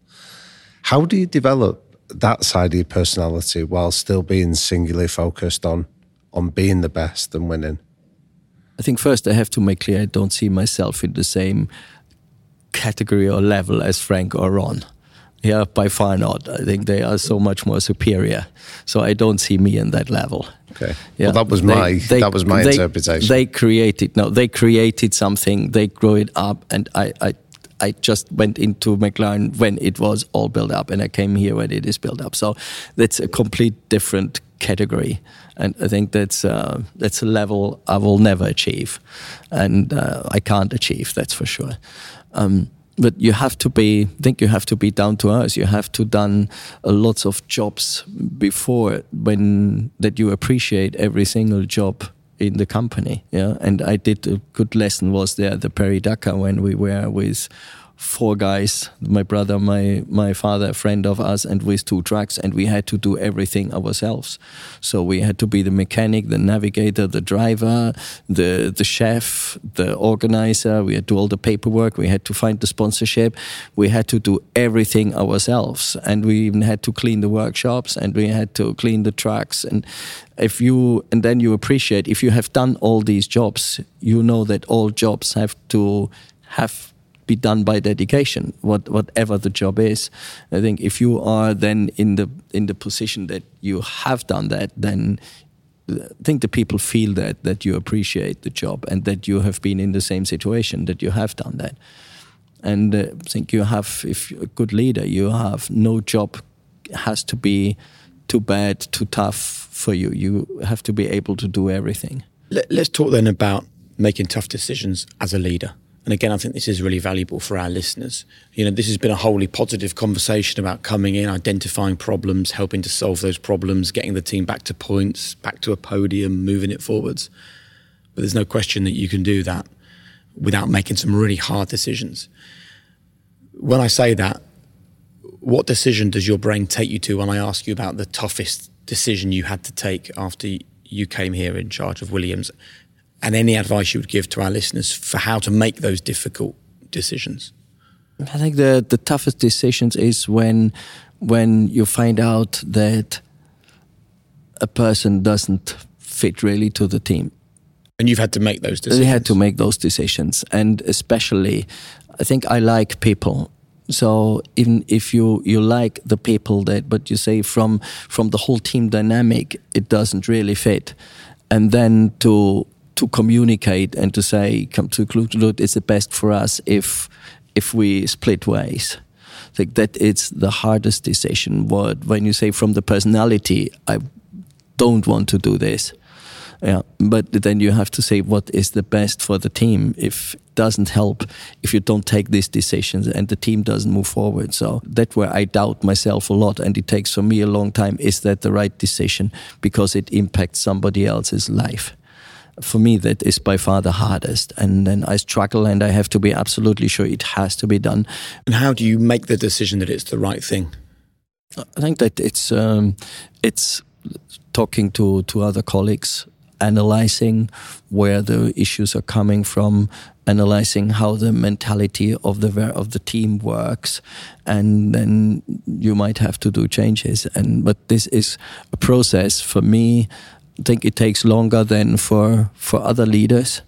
How do you develop that side of your personality while still being singularly focused on on being the best and winning? I think first I have to make clear I don't see myself in the same category or level as Frank or Ron. Yeah, by far not. I think they are so much more superior. So I don't see me in that level. Okay. Yeah. Well, that was my they, that was my they, interpretation. They created no, they created something. They grew it up, and I, I I just went into McLaren when it was all built up, and I came here when it is built up. So that's a complete different category, and I think that's uh, that's a level I will never achieve, and uh, I can't achieve. That's for sure. Um, but you have to be I think you have to be down to earth. You have to done uh, lots of jobs before when that you appreciate every single job in the company yeah? And i did a good lesson was there the Paris Dakar when we were with four guys my brother my my father a friend of us and with two trucks and we had to do everything ourselves. So we had to be the mechanic the navigator the driver the the chef the organizer. We had to do all the paperwork. We had to find the sponsorship. We had to do everything ourselves. And we even had to clean the workshops and we had to clean the trucks. And if you and then you appreciate if you have done all these jobs you know that all jobs have to have be done by dedication, what, whatever the job is. I think if you are then in the in the position that you have done that, then I think the people feel that that you appreciate the job and that you have been in the same situation that you have done that. And uh, I think you have, if you're a good leader, you have no job has to be too bad, too tough for you. You have to be able to do everything. Let's talk then about making tough decisions as a leader. And again, I think this is really valuable for our listeners. You know, this has been a wholly positive conversation about coming in, identifying problems, helping to solve those problems, getting the team back to points, back to a podium, moving it forwards. But there's no question that you can do that without making some really hard decisions. When I say that, what decision does your brain take you to when I ask you about the toughest decision you had to take after you came here in charge of Williams? And any advice you would give to our listeners for how to make those difficult decisions? I think the the toughest decisions is when when you find out that a person doesn't fit really to the team. And you've had to make those decisions. They had to make those decisions, and especially, I think I like people. So even if you you like the people that, but you say from from the whole team dynamic, it doesn't really fit, and then to to communicate and to say, come to conclude it's the best for us if if we split ways. Think that it's the hardest decision. What when you say from the personality, I don't want to do this. Yeah, but then you have to say what is the best for the team. If it doesn't help, if you don't take these decisions and the team doesn't move forward, so that's where I doubt myself a lot, and it takes for me a long time. Is that the right decision because it impacts somebody else's life? For me that is by far the hardest. And then i struggle and i have to be absolutely sure it has to be done. And how do you make the decision that it's the right thing? I think that it's um, it's talking to to other colleagues analyzing where the issues are coming from analyzing how the mentality of the of the team works. And then you might have to do changes. And but this is a process for me think it takes longer than for for other leaders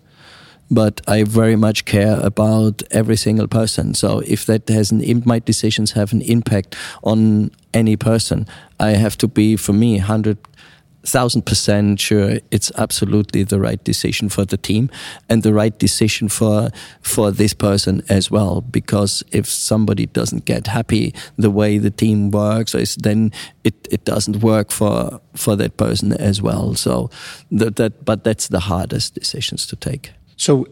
but I very much care about every single person. So if that has an my decisions have an impact on any person, I have to be for me hundred thousand percent sure it's absolutely the right decision for the team and the right decision for for this person as well. Because if somebody doesn't get happy the way the team works, then it, it doesn't work for for that person as well. So that, that but that's the hardest decisions to take. So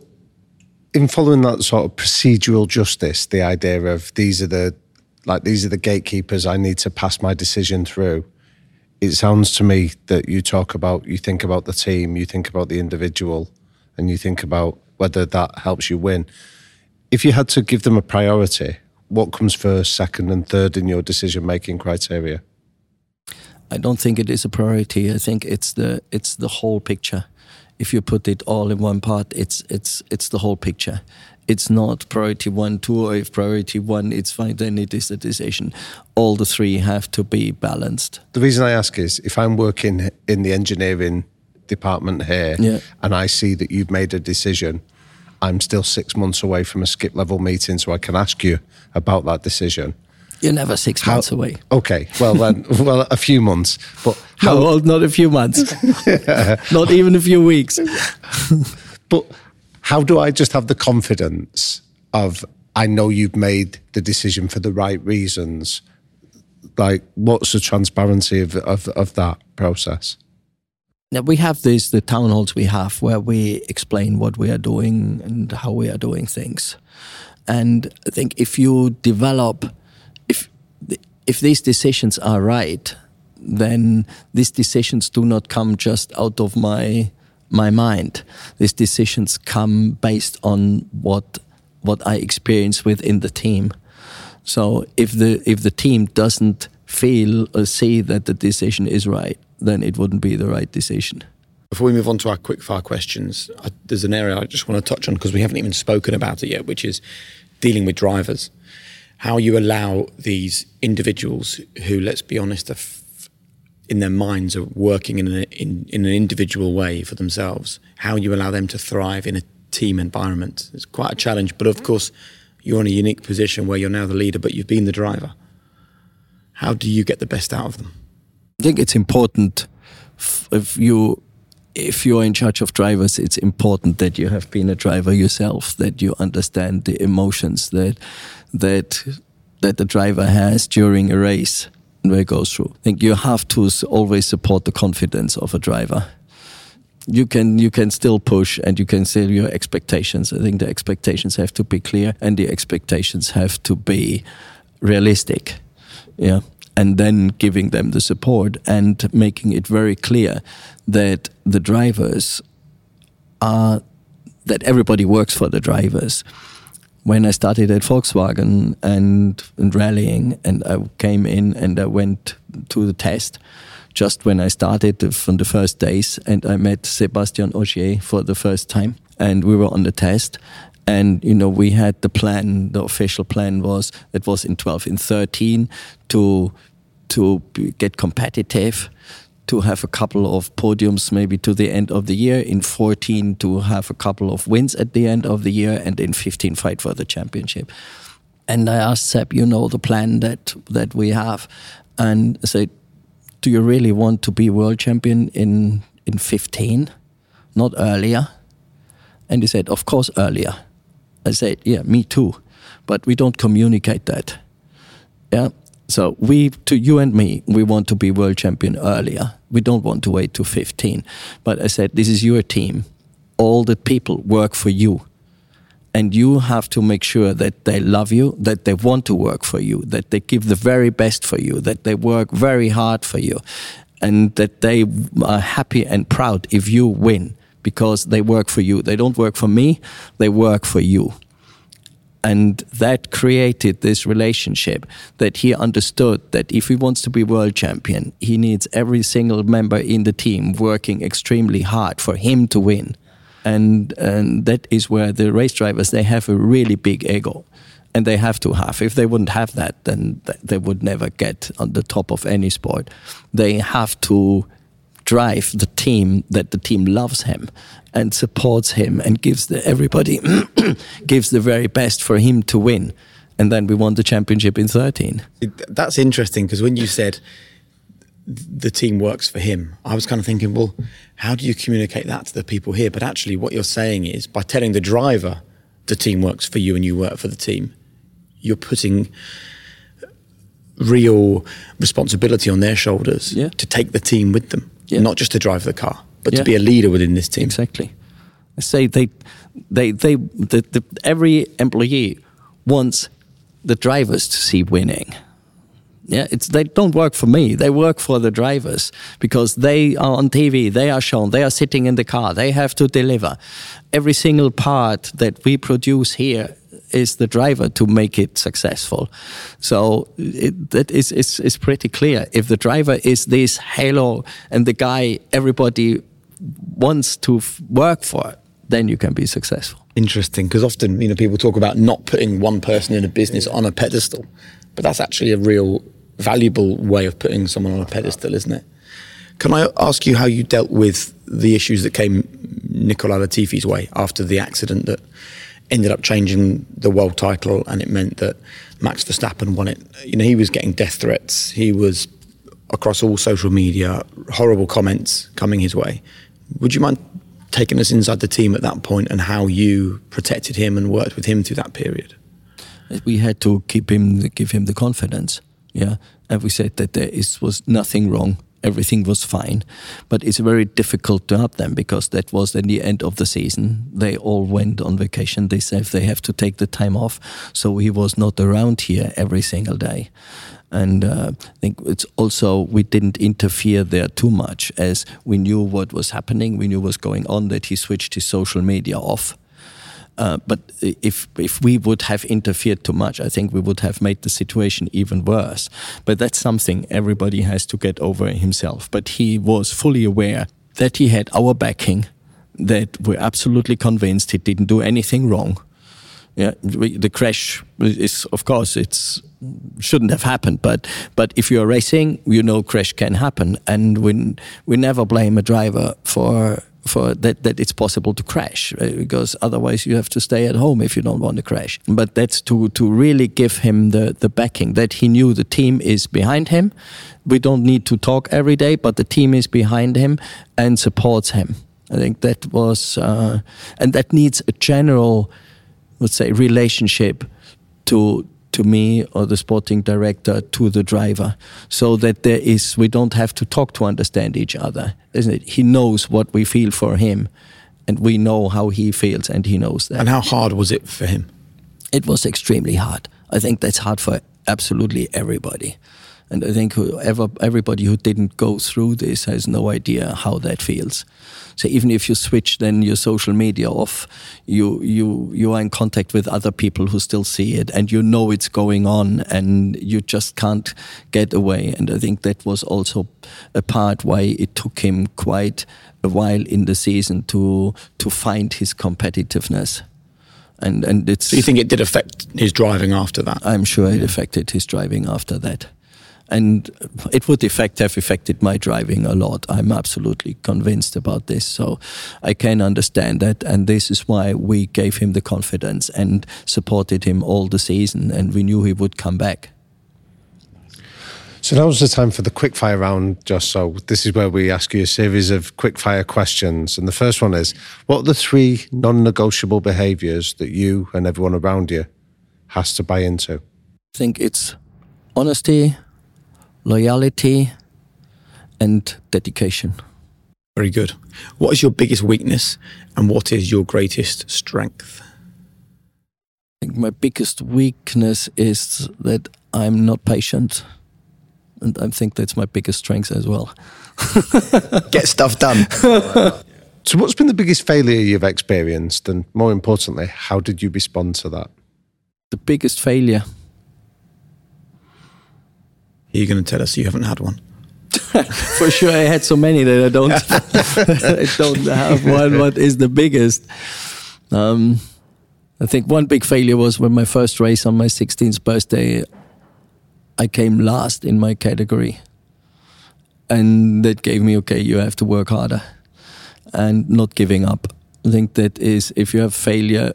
in following that sort of procedural justice, the idea of these are the like these are the gatekeepers I need to pass my decision through. It sounds to me that you talk about you think about the team, you think about the individual, and you think about whether that helps you win. If you had to give them a priority, what comes first, second, and third in your decision making criteria? I don't think it is a priority. I think it's the it's the whole picture if you put it all in one part, it's it's it's the whole picture. It's not priority one, two, or if priority one, it's fine, then it is a decision. All the three have to be balanced. The reason I ask is if I'm working in the engineering department here yeah. and I see that you've made a decision, I'm still six months away from a skip level meeting, so I can ask you about that decision. You're never six how, months away. Okay, well then, well a few months, but how? No, not a few months, not even a few weeks. but how do I just have the confidence of I know you've made the decision for the right reasons? Like, what's the transparency of of, of that process? Now we have these the town halls we have where we explain what we are doing and how we are doing things, and I think if you develop if these decisions are right, then these decisions do not come just out of my my mind. These decisions come based on what what I experience within the team. So if the if the team doesn't feel or see that the decision is right, then it wouldn't be the right decision. Before we move on to our quick fire questions, I, there's an area I just want to touch on because we haven't even spoken about it yet, which is dealing with drivers how you allow these individuals who, let's be honest, are in their minds are working in, a, in, in an individual way for themselves, how you allow them to thrive in a team environment. It's quite a challenge, but of mm-hmm. course, you're in a unique position where you're now the leader, but you've been the driver. How do you get the best out of them? I think it's important if you if you're in charge of drivers, it's important that you have been a driver yourself, that you understand the emotions that that that the driver has during a race where it goes through. I think you have to always support the confidence of a driver. You can you can still push and you can still your expectations. I think the expectations have to be clear and the expectations have to be realistic. Yeah and then giving them the support and making it very clear that the drivers are that everybody works for the drivers. When I started at Volkswagen and, and rallying, and I came in and I went to the test just when I started from the first days, and I met Sebastian Ogier for the first time, and we were on the test, and you know we had the plan the official plan was it was in 12 in 13 to to get competitive to have a couple of podiums maybe to the end of the year in 14 to have a couple of wins at the end of the year and in 15 fight for the championship and i asked seb you know the plan that that we have and I said do you really want to be world champion in in 15 not earlier and he said of course earlier I said, yeah, me too. But we don't communicate that. Yeah. So we, to you and me, we want to be world champion earlier. We don't want to wait to 15. But I said, this is your team. All the people work for you. And you have to make sure that they love you, that they want to work for you, that they give the very best for you, that they work very hard for you, and that they are happy and proud if you win because they work for you. They don't work for me, they work for you. And that created this relationship that he understood that if he wants to be world champion, he needs every single member in the team working extremely hard for him to win. And, and that is where the race drivers, they have a really big ego and they have to have. If they wouldn't have that, then they would never get on the top of any sport. They have to drive the team that the team loves him and supports him and gives the, everybody gives the very best for him to win and then we won the championship in 13 that's interesting because when you said the team works for him. I was kind of thinking, well, how do you communicate that to the people here? But actually, what you're saying is by telling the driver the team works for you and you work for the team, you're putting real responsibility on their shoulders Yeah. to take the team with them, Yeah. not just to drive the car, but Yeah. to be a leader within this team. Exactly. I say they, they, they, the, the, every employee wants the drivers to see winning. Yeah, it's they don't work for me. They work for the drivers because they are on TV. They are shown. They are sitting in the car. They have to deliver. Every single part that we produce here is the driver to make it successful. So it, that is, is is pretty clear. If the driver is this halo and the guy everybody wants to work for, then you can be successful. Interesting, because often you know people talk about not putting one person in a business on a pedestal, but that's actually a real valuable way of putting someone on a pedestal, isn't it? Can I ask you how you dealt with the issues that came Nicholas Latifi's way after the accident that ended up changing the world title, and it meant that Max Verstappen won it? You know, he was getting death threats. He was across all social media, horrible comments coming his way. Would you mind taking us inside the team at that point and how you protected him and worked with him through that period? we had to keep him give him the confidence yeah and we said that there is was nothing wrong everything was fine but it's very difficult to help them because that was in the end of the season. They all went on vacation. They said they have to take the time off. So he was not around here every single day. And uh, I think it's also we didn't interfere there too much as we knew what was happening. We knew what was going on that he switched his social media off uh, but if if we would have interfered too much, I think we would have made the situation even worse. But that's something everybody has to get over himself. But he was fully aware that he had our backing, that we're absolutely convinced he didn't do anything wrong. Yeah, we, the crash is, of course, it's shouldn't have happened. But but if you're racing, you know crash can happen, and we we never blame a driver for for that that it's possible to crash uh, because otherwise you have to stay at home if you don't want to crash. But that's to to really give him the the backing that he knew the team is behind him. We don't need to talk every day but the team is behind him and supports him. I think that was uh, and that needs a general let's say relationship to to me or the sporting director to the driver so that there is we don't have to talk to understand each other isn't it? He knows what we feel for him and we know how he feels and he knows that. And how hard was it for him? it was extremely hard. I think that's hard for absolutely everybody. And i think whoever everybody who didn't go through this has no idea how that feels so even if you switch then your social media off you you you are in contact with other people who still see it and you know it's going on and you just can't get away and i think that was also a part why it took him quite a while in the season to to find his competitiveness and and it's So you think it did affect his driving after that? I'm sure it affected his driving after that. And it would affect have affected my driving a lot. I'm absolutely convinced about this. So I can understand that. And this is why we gave him the confidence and supported him all the season. And we knew he would come back. So now's the time for the quickfire round, Jost. So this is where we ask you a series of quickfire questions. And the first one is What are the three non negotiable behaviours that you and everyone around you has to buy into? I think it's honesty, loyalty, and dedication. Very good. What is your biggest weakness and what is your greatest strength? I think my biggest weakness is that I'm not patient. And I think that's my biggest strength as well. Get stuff done. So, what's been the biggest failure you've experienced? And more importantly, how did you respond to that? The biggest failure. Are you going to tell us you haven't had one? For sure, I had so many that I don't, I don't have one. What is the biggest? Um, I think one big failure was when my first race on my 16th birthday, I came last in my category. And that gave me, okay, you have to work harder and not giving up. I think that is, if you have failure,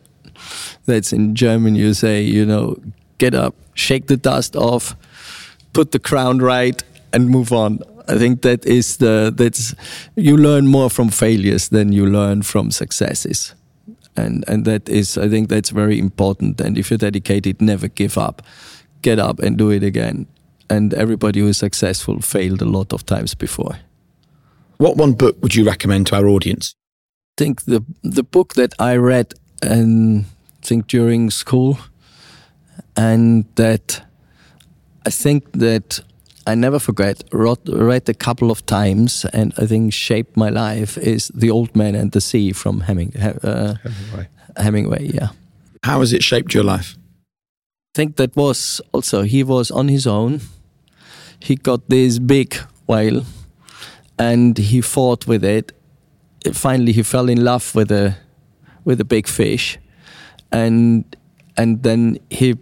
that's in German, you say, you know, get up, shake the dust off, put the crown right, and move on. I think that is the that's you learn more from failures than you learn from successes, and and that is I think that's very important. And if you're dedicated, never give up, get up and do it again. And everybody who is successful failed a lot of times before. What one book would you recommend to our audience? I think the the book that I read and I think during school, and that I think that I never forget read, read a couple of times and I think shaped my life is The Old Man and the Sea from Heming, uh, Hemingway. Hemingway, yeah. How has it shaped your life? I think that was also he was on his own. He got this big whale and he fought with it. Finally, he fell in love with a with a big fish, and and then he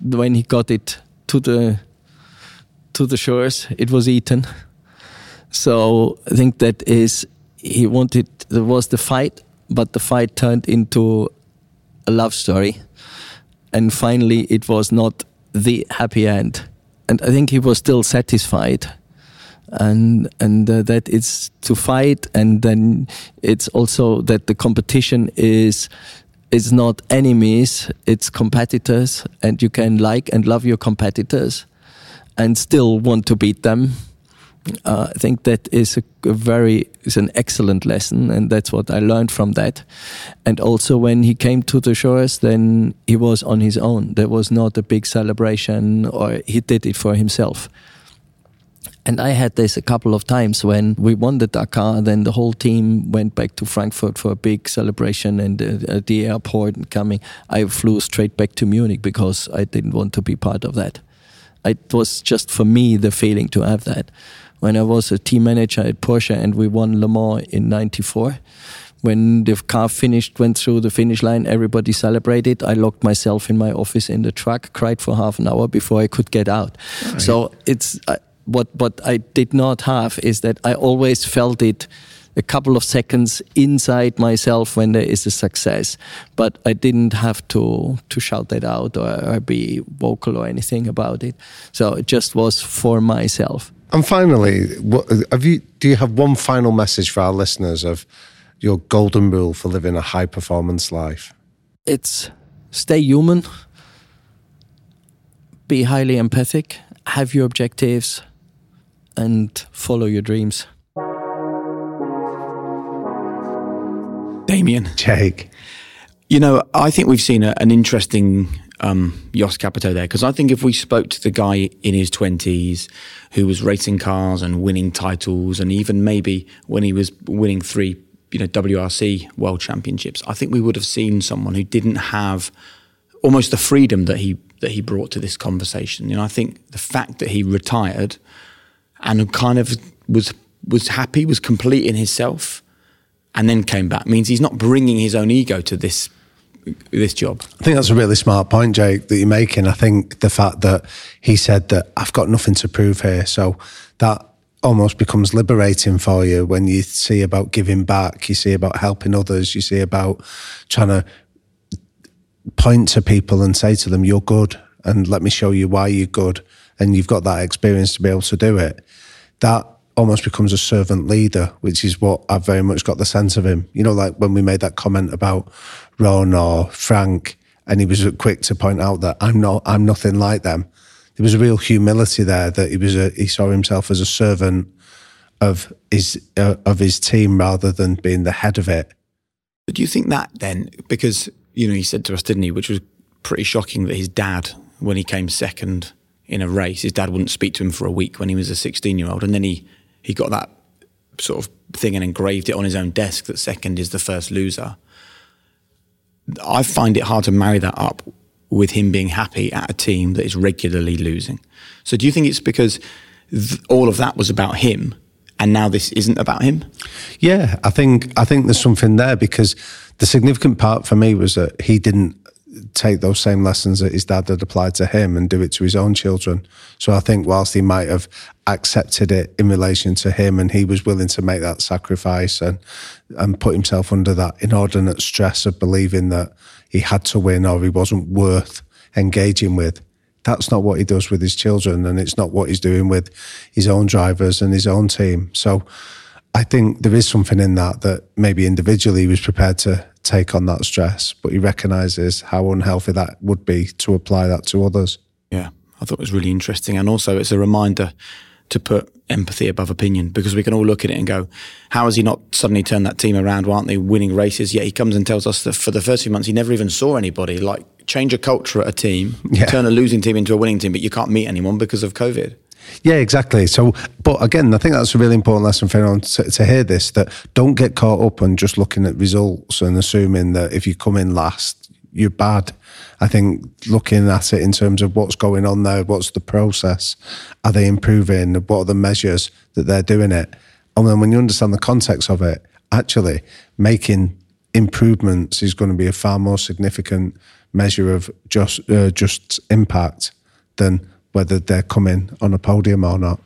when he got it to the to the shores, it was eaten. So I think that is he wanted there was the fight, but the fight turned into a love story, and finally it was not the happy end. And I think he was still satisfied and and uh, that it's to fight and then it's also that the competition is is not enemies it's competitors and you can like and love your competitors and still want to beat them uh, I think that is a, a, very is an excellent lesson, and that's what I learned from that. And also, when he came to the shores, then he was on his own. There was not a big celebration, or he did it for himself. And I had this a couple of times when we won the Dakar. Then the whole team went back to Frankfurt for a big celebration, and uh, at the airport and coming, I flew straight back to Munich because I didn't want to be part of that. It was just for me the feeling to have that. When I was a team manager at Porsche and we won Le Mans in '94, when the car finished, went through the finish line, everybody celebrated. I locked myself in my office in the truck, cried for half an hour before I could get out. Right. So it's what what I did not have is that I always felt it a couple of seconds inside myself when there is a success, but I didn't have to to shout that out or, or be vocal or anything about it. So it just was for myself. And finally, what, have you? Do you have one final message for our listeners of your golden rule for living a high performance life? It's stay human, be highly empathic, have your objectives, and follow your dreams. Damian. Jake. You know, I think we've seen a, an interesting um, Jost Capito there because I think if we spoke to the guy in his 20s who was racing cars and winning titles, and even maybe when he was winning three, you know, WRC World Championships, I think we would have seen someone who didn't have almost the freedom that he that he brought to this conversation. You know, I think the fact that he retired and kind of was was happy, was complete in himself, and then came back means he's not bringing his own ego to this this job. I think that's a really smart point, Jake, that you're making. I think the fact that he said that I've got nothing to prove here, so that almost becomes liberating for you when you see about giving back, you see about helping others, you see about trying to point to people and say to them, "You're good," and let me show you why you're good, and you've got that experience to be able to do it that almost becomes a servant leader, which is what I've very much got the sense of him. You know, like when we made that comment about Ron or Frank, and he was quick to point out that I'm not, I'm nothing like them. There was a real humility there that he was, a, he saw himself as a servant of his uh, of his team rather than being the head of it. But do you think that then, because you know, he said to us, didn't he, which was pretty shocking that his dad, when he came second in a race. His dad wouldn't speak to him for a week when he was a 16 year old. And then he, he got that sort of thing and engraved it on his own desk that second is the first loser. I find it hard to marry that up with him being happy at a team that is regularly losing. So do you think it's because th- all of that was about him and now this isn't about him? Yeah, I think I think there's something there because the significant part for me was that he didn't take those same lessons that his dad had applied to him and do it to his own children. So I think whilst he might have accepted it in relation to him and he was willing to make that sacrifice and and put himself under that inordinate stress of believing that he had to win or he wasn't worth engaging with, that's not what he does with his children, and it's not what he's doing with his own drivers and his own team. So I think there is something in that that maybe individually he was prepared to take on that stress, but he recognises how unhealthy that would be to apply that to others. Yeah, I thought it was really interesting. And also, it's a reminder to put empathy above opinion because we can all look at it and go, how has he not suddenly turned that team around? Why aren't they winning races? Yet he comes and tells us that for the first few months, he never even saw anybody. Like, change a culture at a team, yeah. turn a losing team into a winning team, but you can't meet anyone because of COVID. Yeah, exactly. So, but again, I think that's a really important lesson for anyone to, to, hear this that don't get caught up on just looking at results and assuming that if you come in last, you're bad. I think looking at it in terms of what's going on there, what's the process, are they improving, what are the measures that they're doing it? And then when you understand the context of it, actually making improvements is going to be a far more significant measure of just uh, just impact than whether they're coming on a podium or not.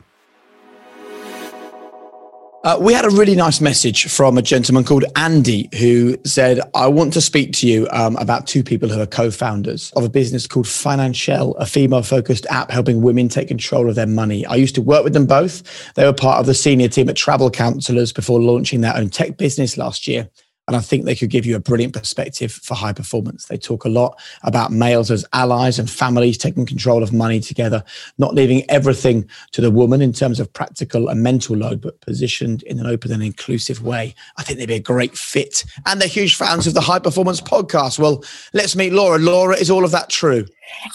Uh, we had a really nice message from a gentleman called Andy who said, I want to speak to you um, about two people who are co founders of a business called Financielle, a female focused app helping women take control of their money. I used to work with them both. They were part of the senior team at Travel Counsellors before launching their own tech business last year. And I think they could give you a brilliant perspective for high performance. They talk a lot about males as allies and families taking control of money together, not leaving everything to the woman in terms of practical and mental load, but positioned in an open and inclusive way. I think they'd be a great fit. And they're huge fans of the High Performance podcast. Well, let's meet Laura. Laura, is all of that true?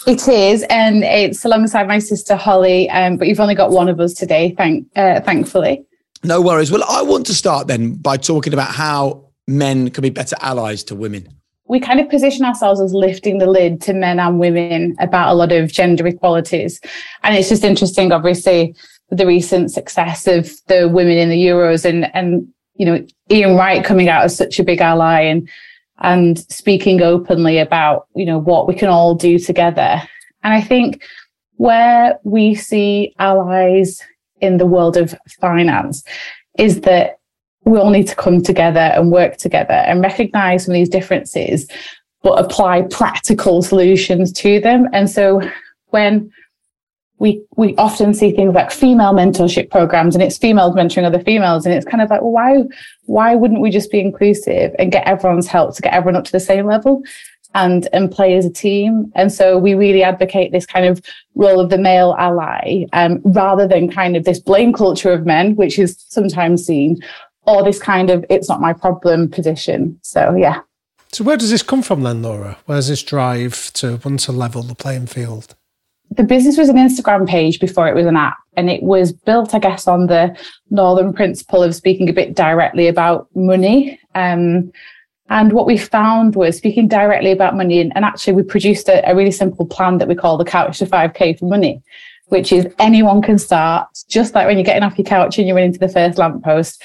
It is, and it's alongside my sister Holly. Um, but you've only got one of us today, thank uh, thankfully. No worries. Well, I want to start then by talking about how men can be better allies to women? We kind of position ourselves as lifting the lid to men and women about a lot of gender equalities. And it's just interesting, obviously, the recent success of the women in the Euros and, and, you know, Ian Wright coming out as such a big ally and, and speaking openly about, you know, what we can all do together. And I think where we see allies in the world of finance is that we all need to come together and work together and recognize some of these differences, but apply practical solutions to them. And so when we we often see things like female mentorship programs and it's females mentoring other females and it's kind of like well, why why wouldn't we just be inclusive and get everyone's help to get everyone up to the same level and and play as a team and so we really advocate this kind of role of the male ally um, rather than kind of this blame culture of men which is sometimes seen or this kind of it's not my problem position. So yeah. So where does this come from then, Laura? Where's this drive to want to level the playing field? The business was an Instagram page before it was an app, and it was built, I guess, on the northern principle of speaking a bit directly about money. Um, and what we found was speaking directly about money, and, and actually, we produced a, a really simple plan that we call the Couch to 5K for Money, which is anyone can start, just like when you're getting off your couch and you're running to the first lamppost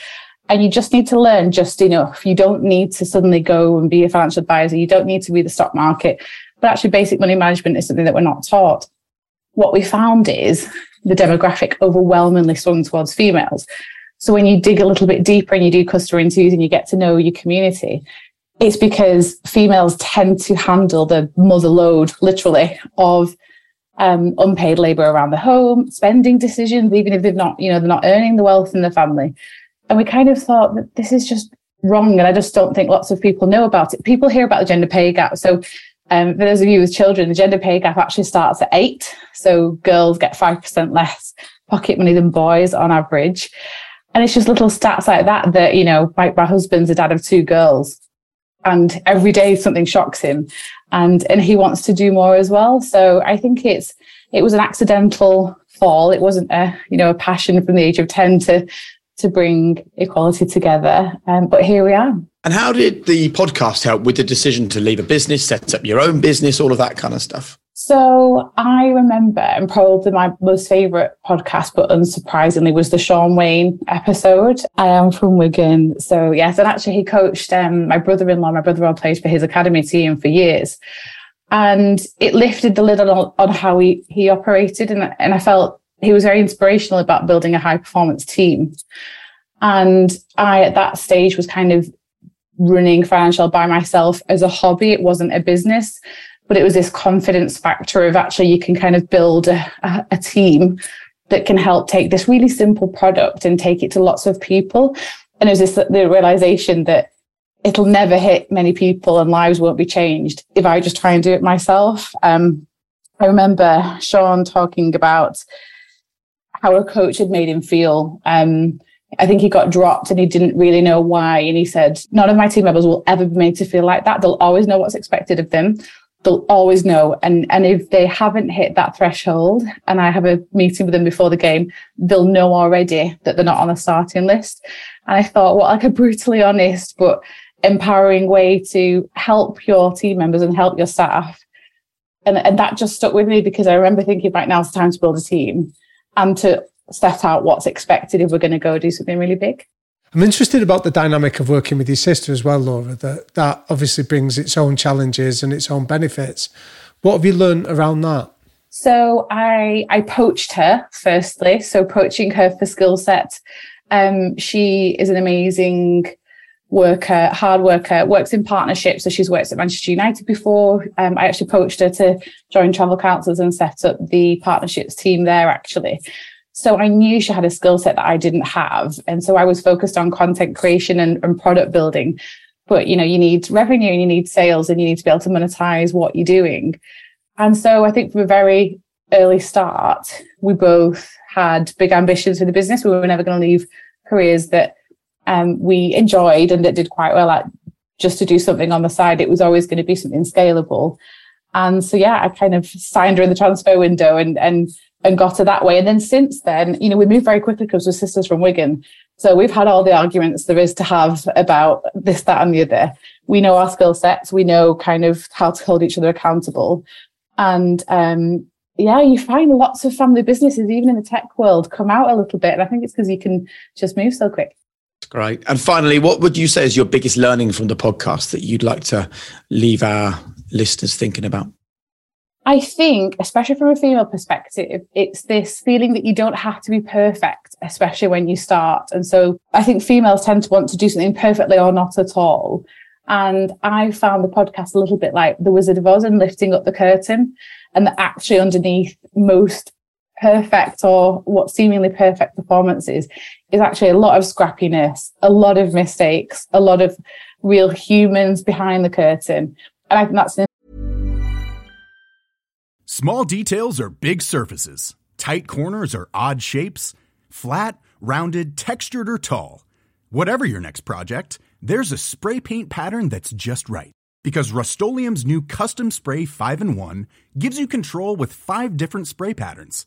and you just need to learn just enough. You don't need to suddenly go and be a financial advisor. You don't need to be the stock market. But actually, basic money management is something that we're not taught. What we found is the demographic overwhelmingly swung towards females. So when you dig a little bit deeper and you do customer interviews and you get to know your community, it's because females tend to handle the mother load, literally, of um, unpaid labor around the home, spending decisions, even if they've not, you know, they're not earning the wealth in the family. And we kind of thought that this is just wrong. And I just don't think lots of people know about it. People hear about the gender pay gap. So um, for those of you with children, the gender pay gap actually starts at eight. So girls get 5% less pocket money than boys on average. And it's just little stats like that that, you know, my, my husband's a dad of two girls and every day something shocks him and, and he wants to do more as well. So I think it's, it was an accidental fall. It wasn't a, you know, a passion from the age of 10 to to bring equality together. Um, but here we are. And how did the podcast help with the decision to leave a business, set up your own business, all of that kind of stuff? So I remember, and probably my most favourite podcast, but unsurprisingly, was the Shaun Wane episode. I am from Wigan. So yes, and actually he coached um, my brother-in-law. My brother-in-law played for his academy team for years. And it lifted the lid on, on how he, he operated. And, and I felt he was very inspirational about building a high performance team. And I, at that stage, was kind of running Financielle by myself as a hobby. It wasn't a business, but it was this confidence factor of actually you can kind of build a, a, team that can help take this really simple product and take it to lots of people. And it was this the realization that it'll never hit many people and lives won't be changed if I just try and do it myself. Um, I remember Shaun talking about how a coach had made him feel. Um, I think he got dropped and he didn't really know why. And he said, None of my team members will ever be made to feel like that. They'll always know what's expected of them. They'll always know. And, and if they haven't hit that threshold and I have a meeting with them before the game, they'll know already that they're not on the starting list. And I thought, what like a brutally honest but empowering way to help your team members and help your staff. And, and that just stuck with me because I remember thinking, right now it's time to build a team and to set out what's expected if we're going to go do something really big. I'm interested about the dynamic of working with your sister as well, Laura. That that obviously brings its own challenges and its own benefits. What have you learned around that? So I I poached her firstly. So poaching her for skill set. Um, she is an amazing worker, hard worker, works in partnerships. So she's worked at Manchester United before. Um, I actually poached her to join Travel Counsellors and set up the partnerships team there actually. So I knew she had a skill set that I didn't have. And so I was focused on content creation and, and product building. But you know, you need revenue and you need sales and you need to be able to monetize what you're doing. And so I think from a very early start, we both had big ambitions for the business. We were never going to leave careers that um, we enjoyed and that did quite well at just to do something on the side. It was always going to be something scalable. And so, yeah, I kind of signed her in the transfer window and, and, and got her that way. And then since then, you know, we moved very quickly because we're sisters from Wigan. So we've had all the arguments there is to have about this, that, and the other. We know our skill sets. We know kind of how to hold each other accountable. And, um, yeah, you find lots of family businesses, even in the tech world, come out a little bit. And I think it's because you can just move so quick. Great. And finally, what would you say is your biggest learning from the podcast that you'd like to leave our listeners thinking about? I think, especially from a female perspective, it's this feeling that you don't have to be perfect, especially when you start. And so I think females tend to want to do something perfectly or not at all. And I found the podcast a little bit like The Wizard of Oz and lifting up the curtain. And that actually underneath most perfect or what seemingly perfect performances is actually a lot of scrappiness, a lot of mistakes, a lot of real humans behind the curtain. And I think that's Small details are big surfaces. Tight corners are odd shapes. Flat, rounded, textured, or tall. Whatever your next project, there's a spray paint pattern that's just right. Because Rust-Oleum Custom Spray 5 and 1 gives you control with five different spray patterns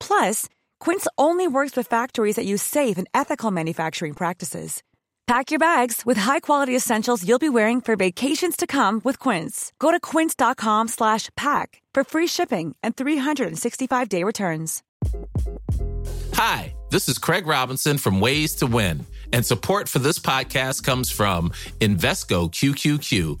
Plus, Quince only works with factories that use safe and ethical manufacturing practices. Pack your bags with high-quality essentials you'll be wearing for vacations to come with Quince. Go to quince.com/pack for free shipping and 365-day returns. Hi, this is Craig Robinson from Ways to Win, and support for this podcast comes from Invesco QQQ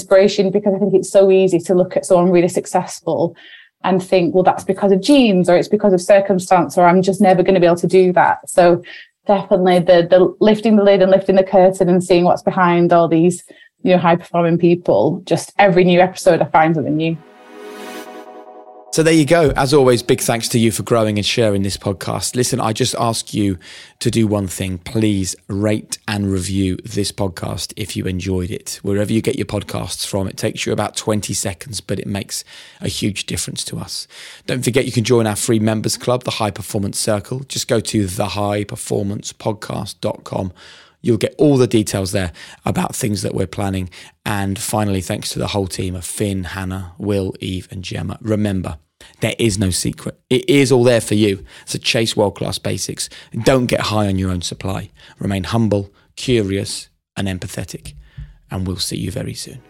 inspiration because I think it's so easy to look at someone really successful and think, well, that's because of genes or it's because of circumstance or I'm just never going to be able to do that. So definitely the the lifting the lid and lifting the curtain and seeing what's behind all these you know high performing people. Just every new episode, I find something new. So there you go. As always, big thanks to you for growing and sharing this podcast. Listen, I just ask you to do one thing. Please rate and review this podcast if you enjoyed it. Wherever you get your podcasts from, it takes you about 20 seconds, but it makes a huge difference to us. Don't forget you can join our free members club, the High Performance Circle. Just go to thehighperformancepodcast.com You'll get all the details there about things that we're planning. And finally, thanks to the whole team of Finn, Hannah, Will, Eve, and Gemma. Remember, there is no secret. It is all there for you. So chase world class basics. Don't get high on your own supply. Remain humble, curious, and empathetic. And we'll see you very soon.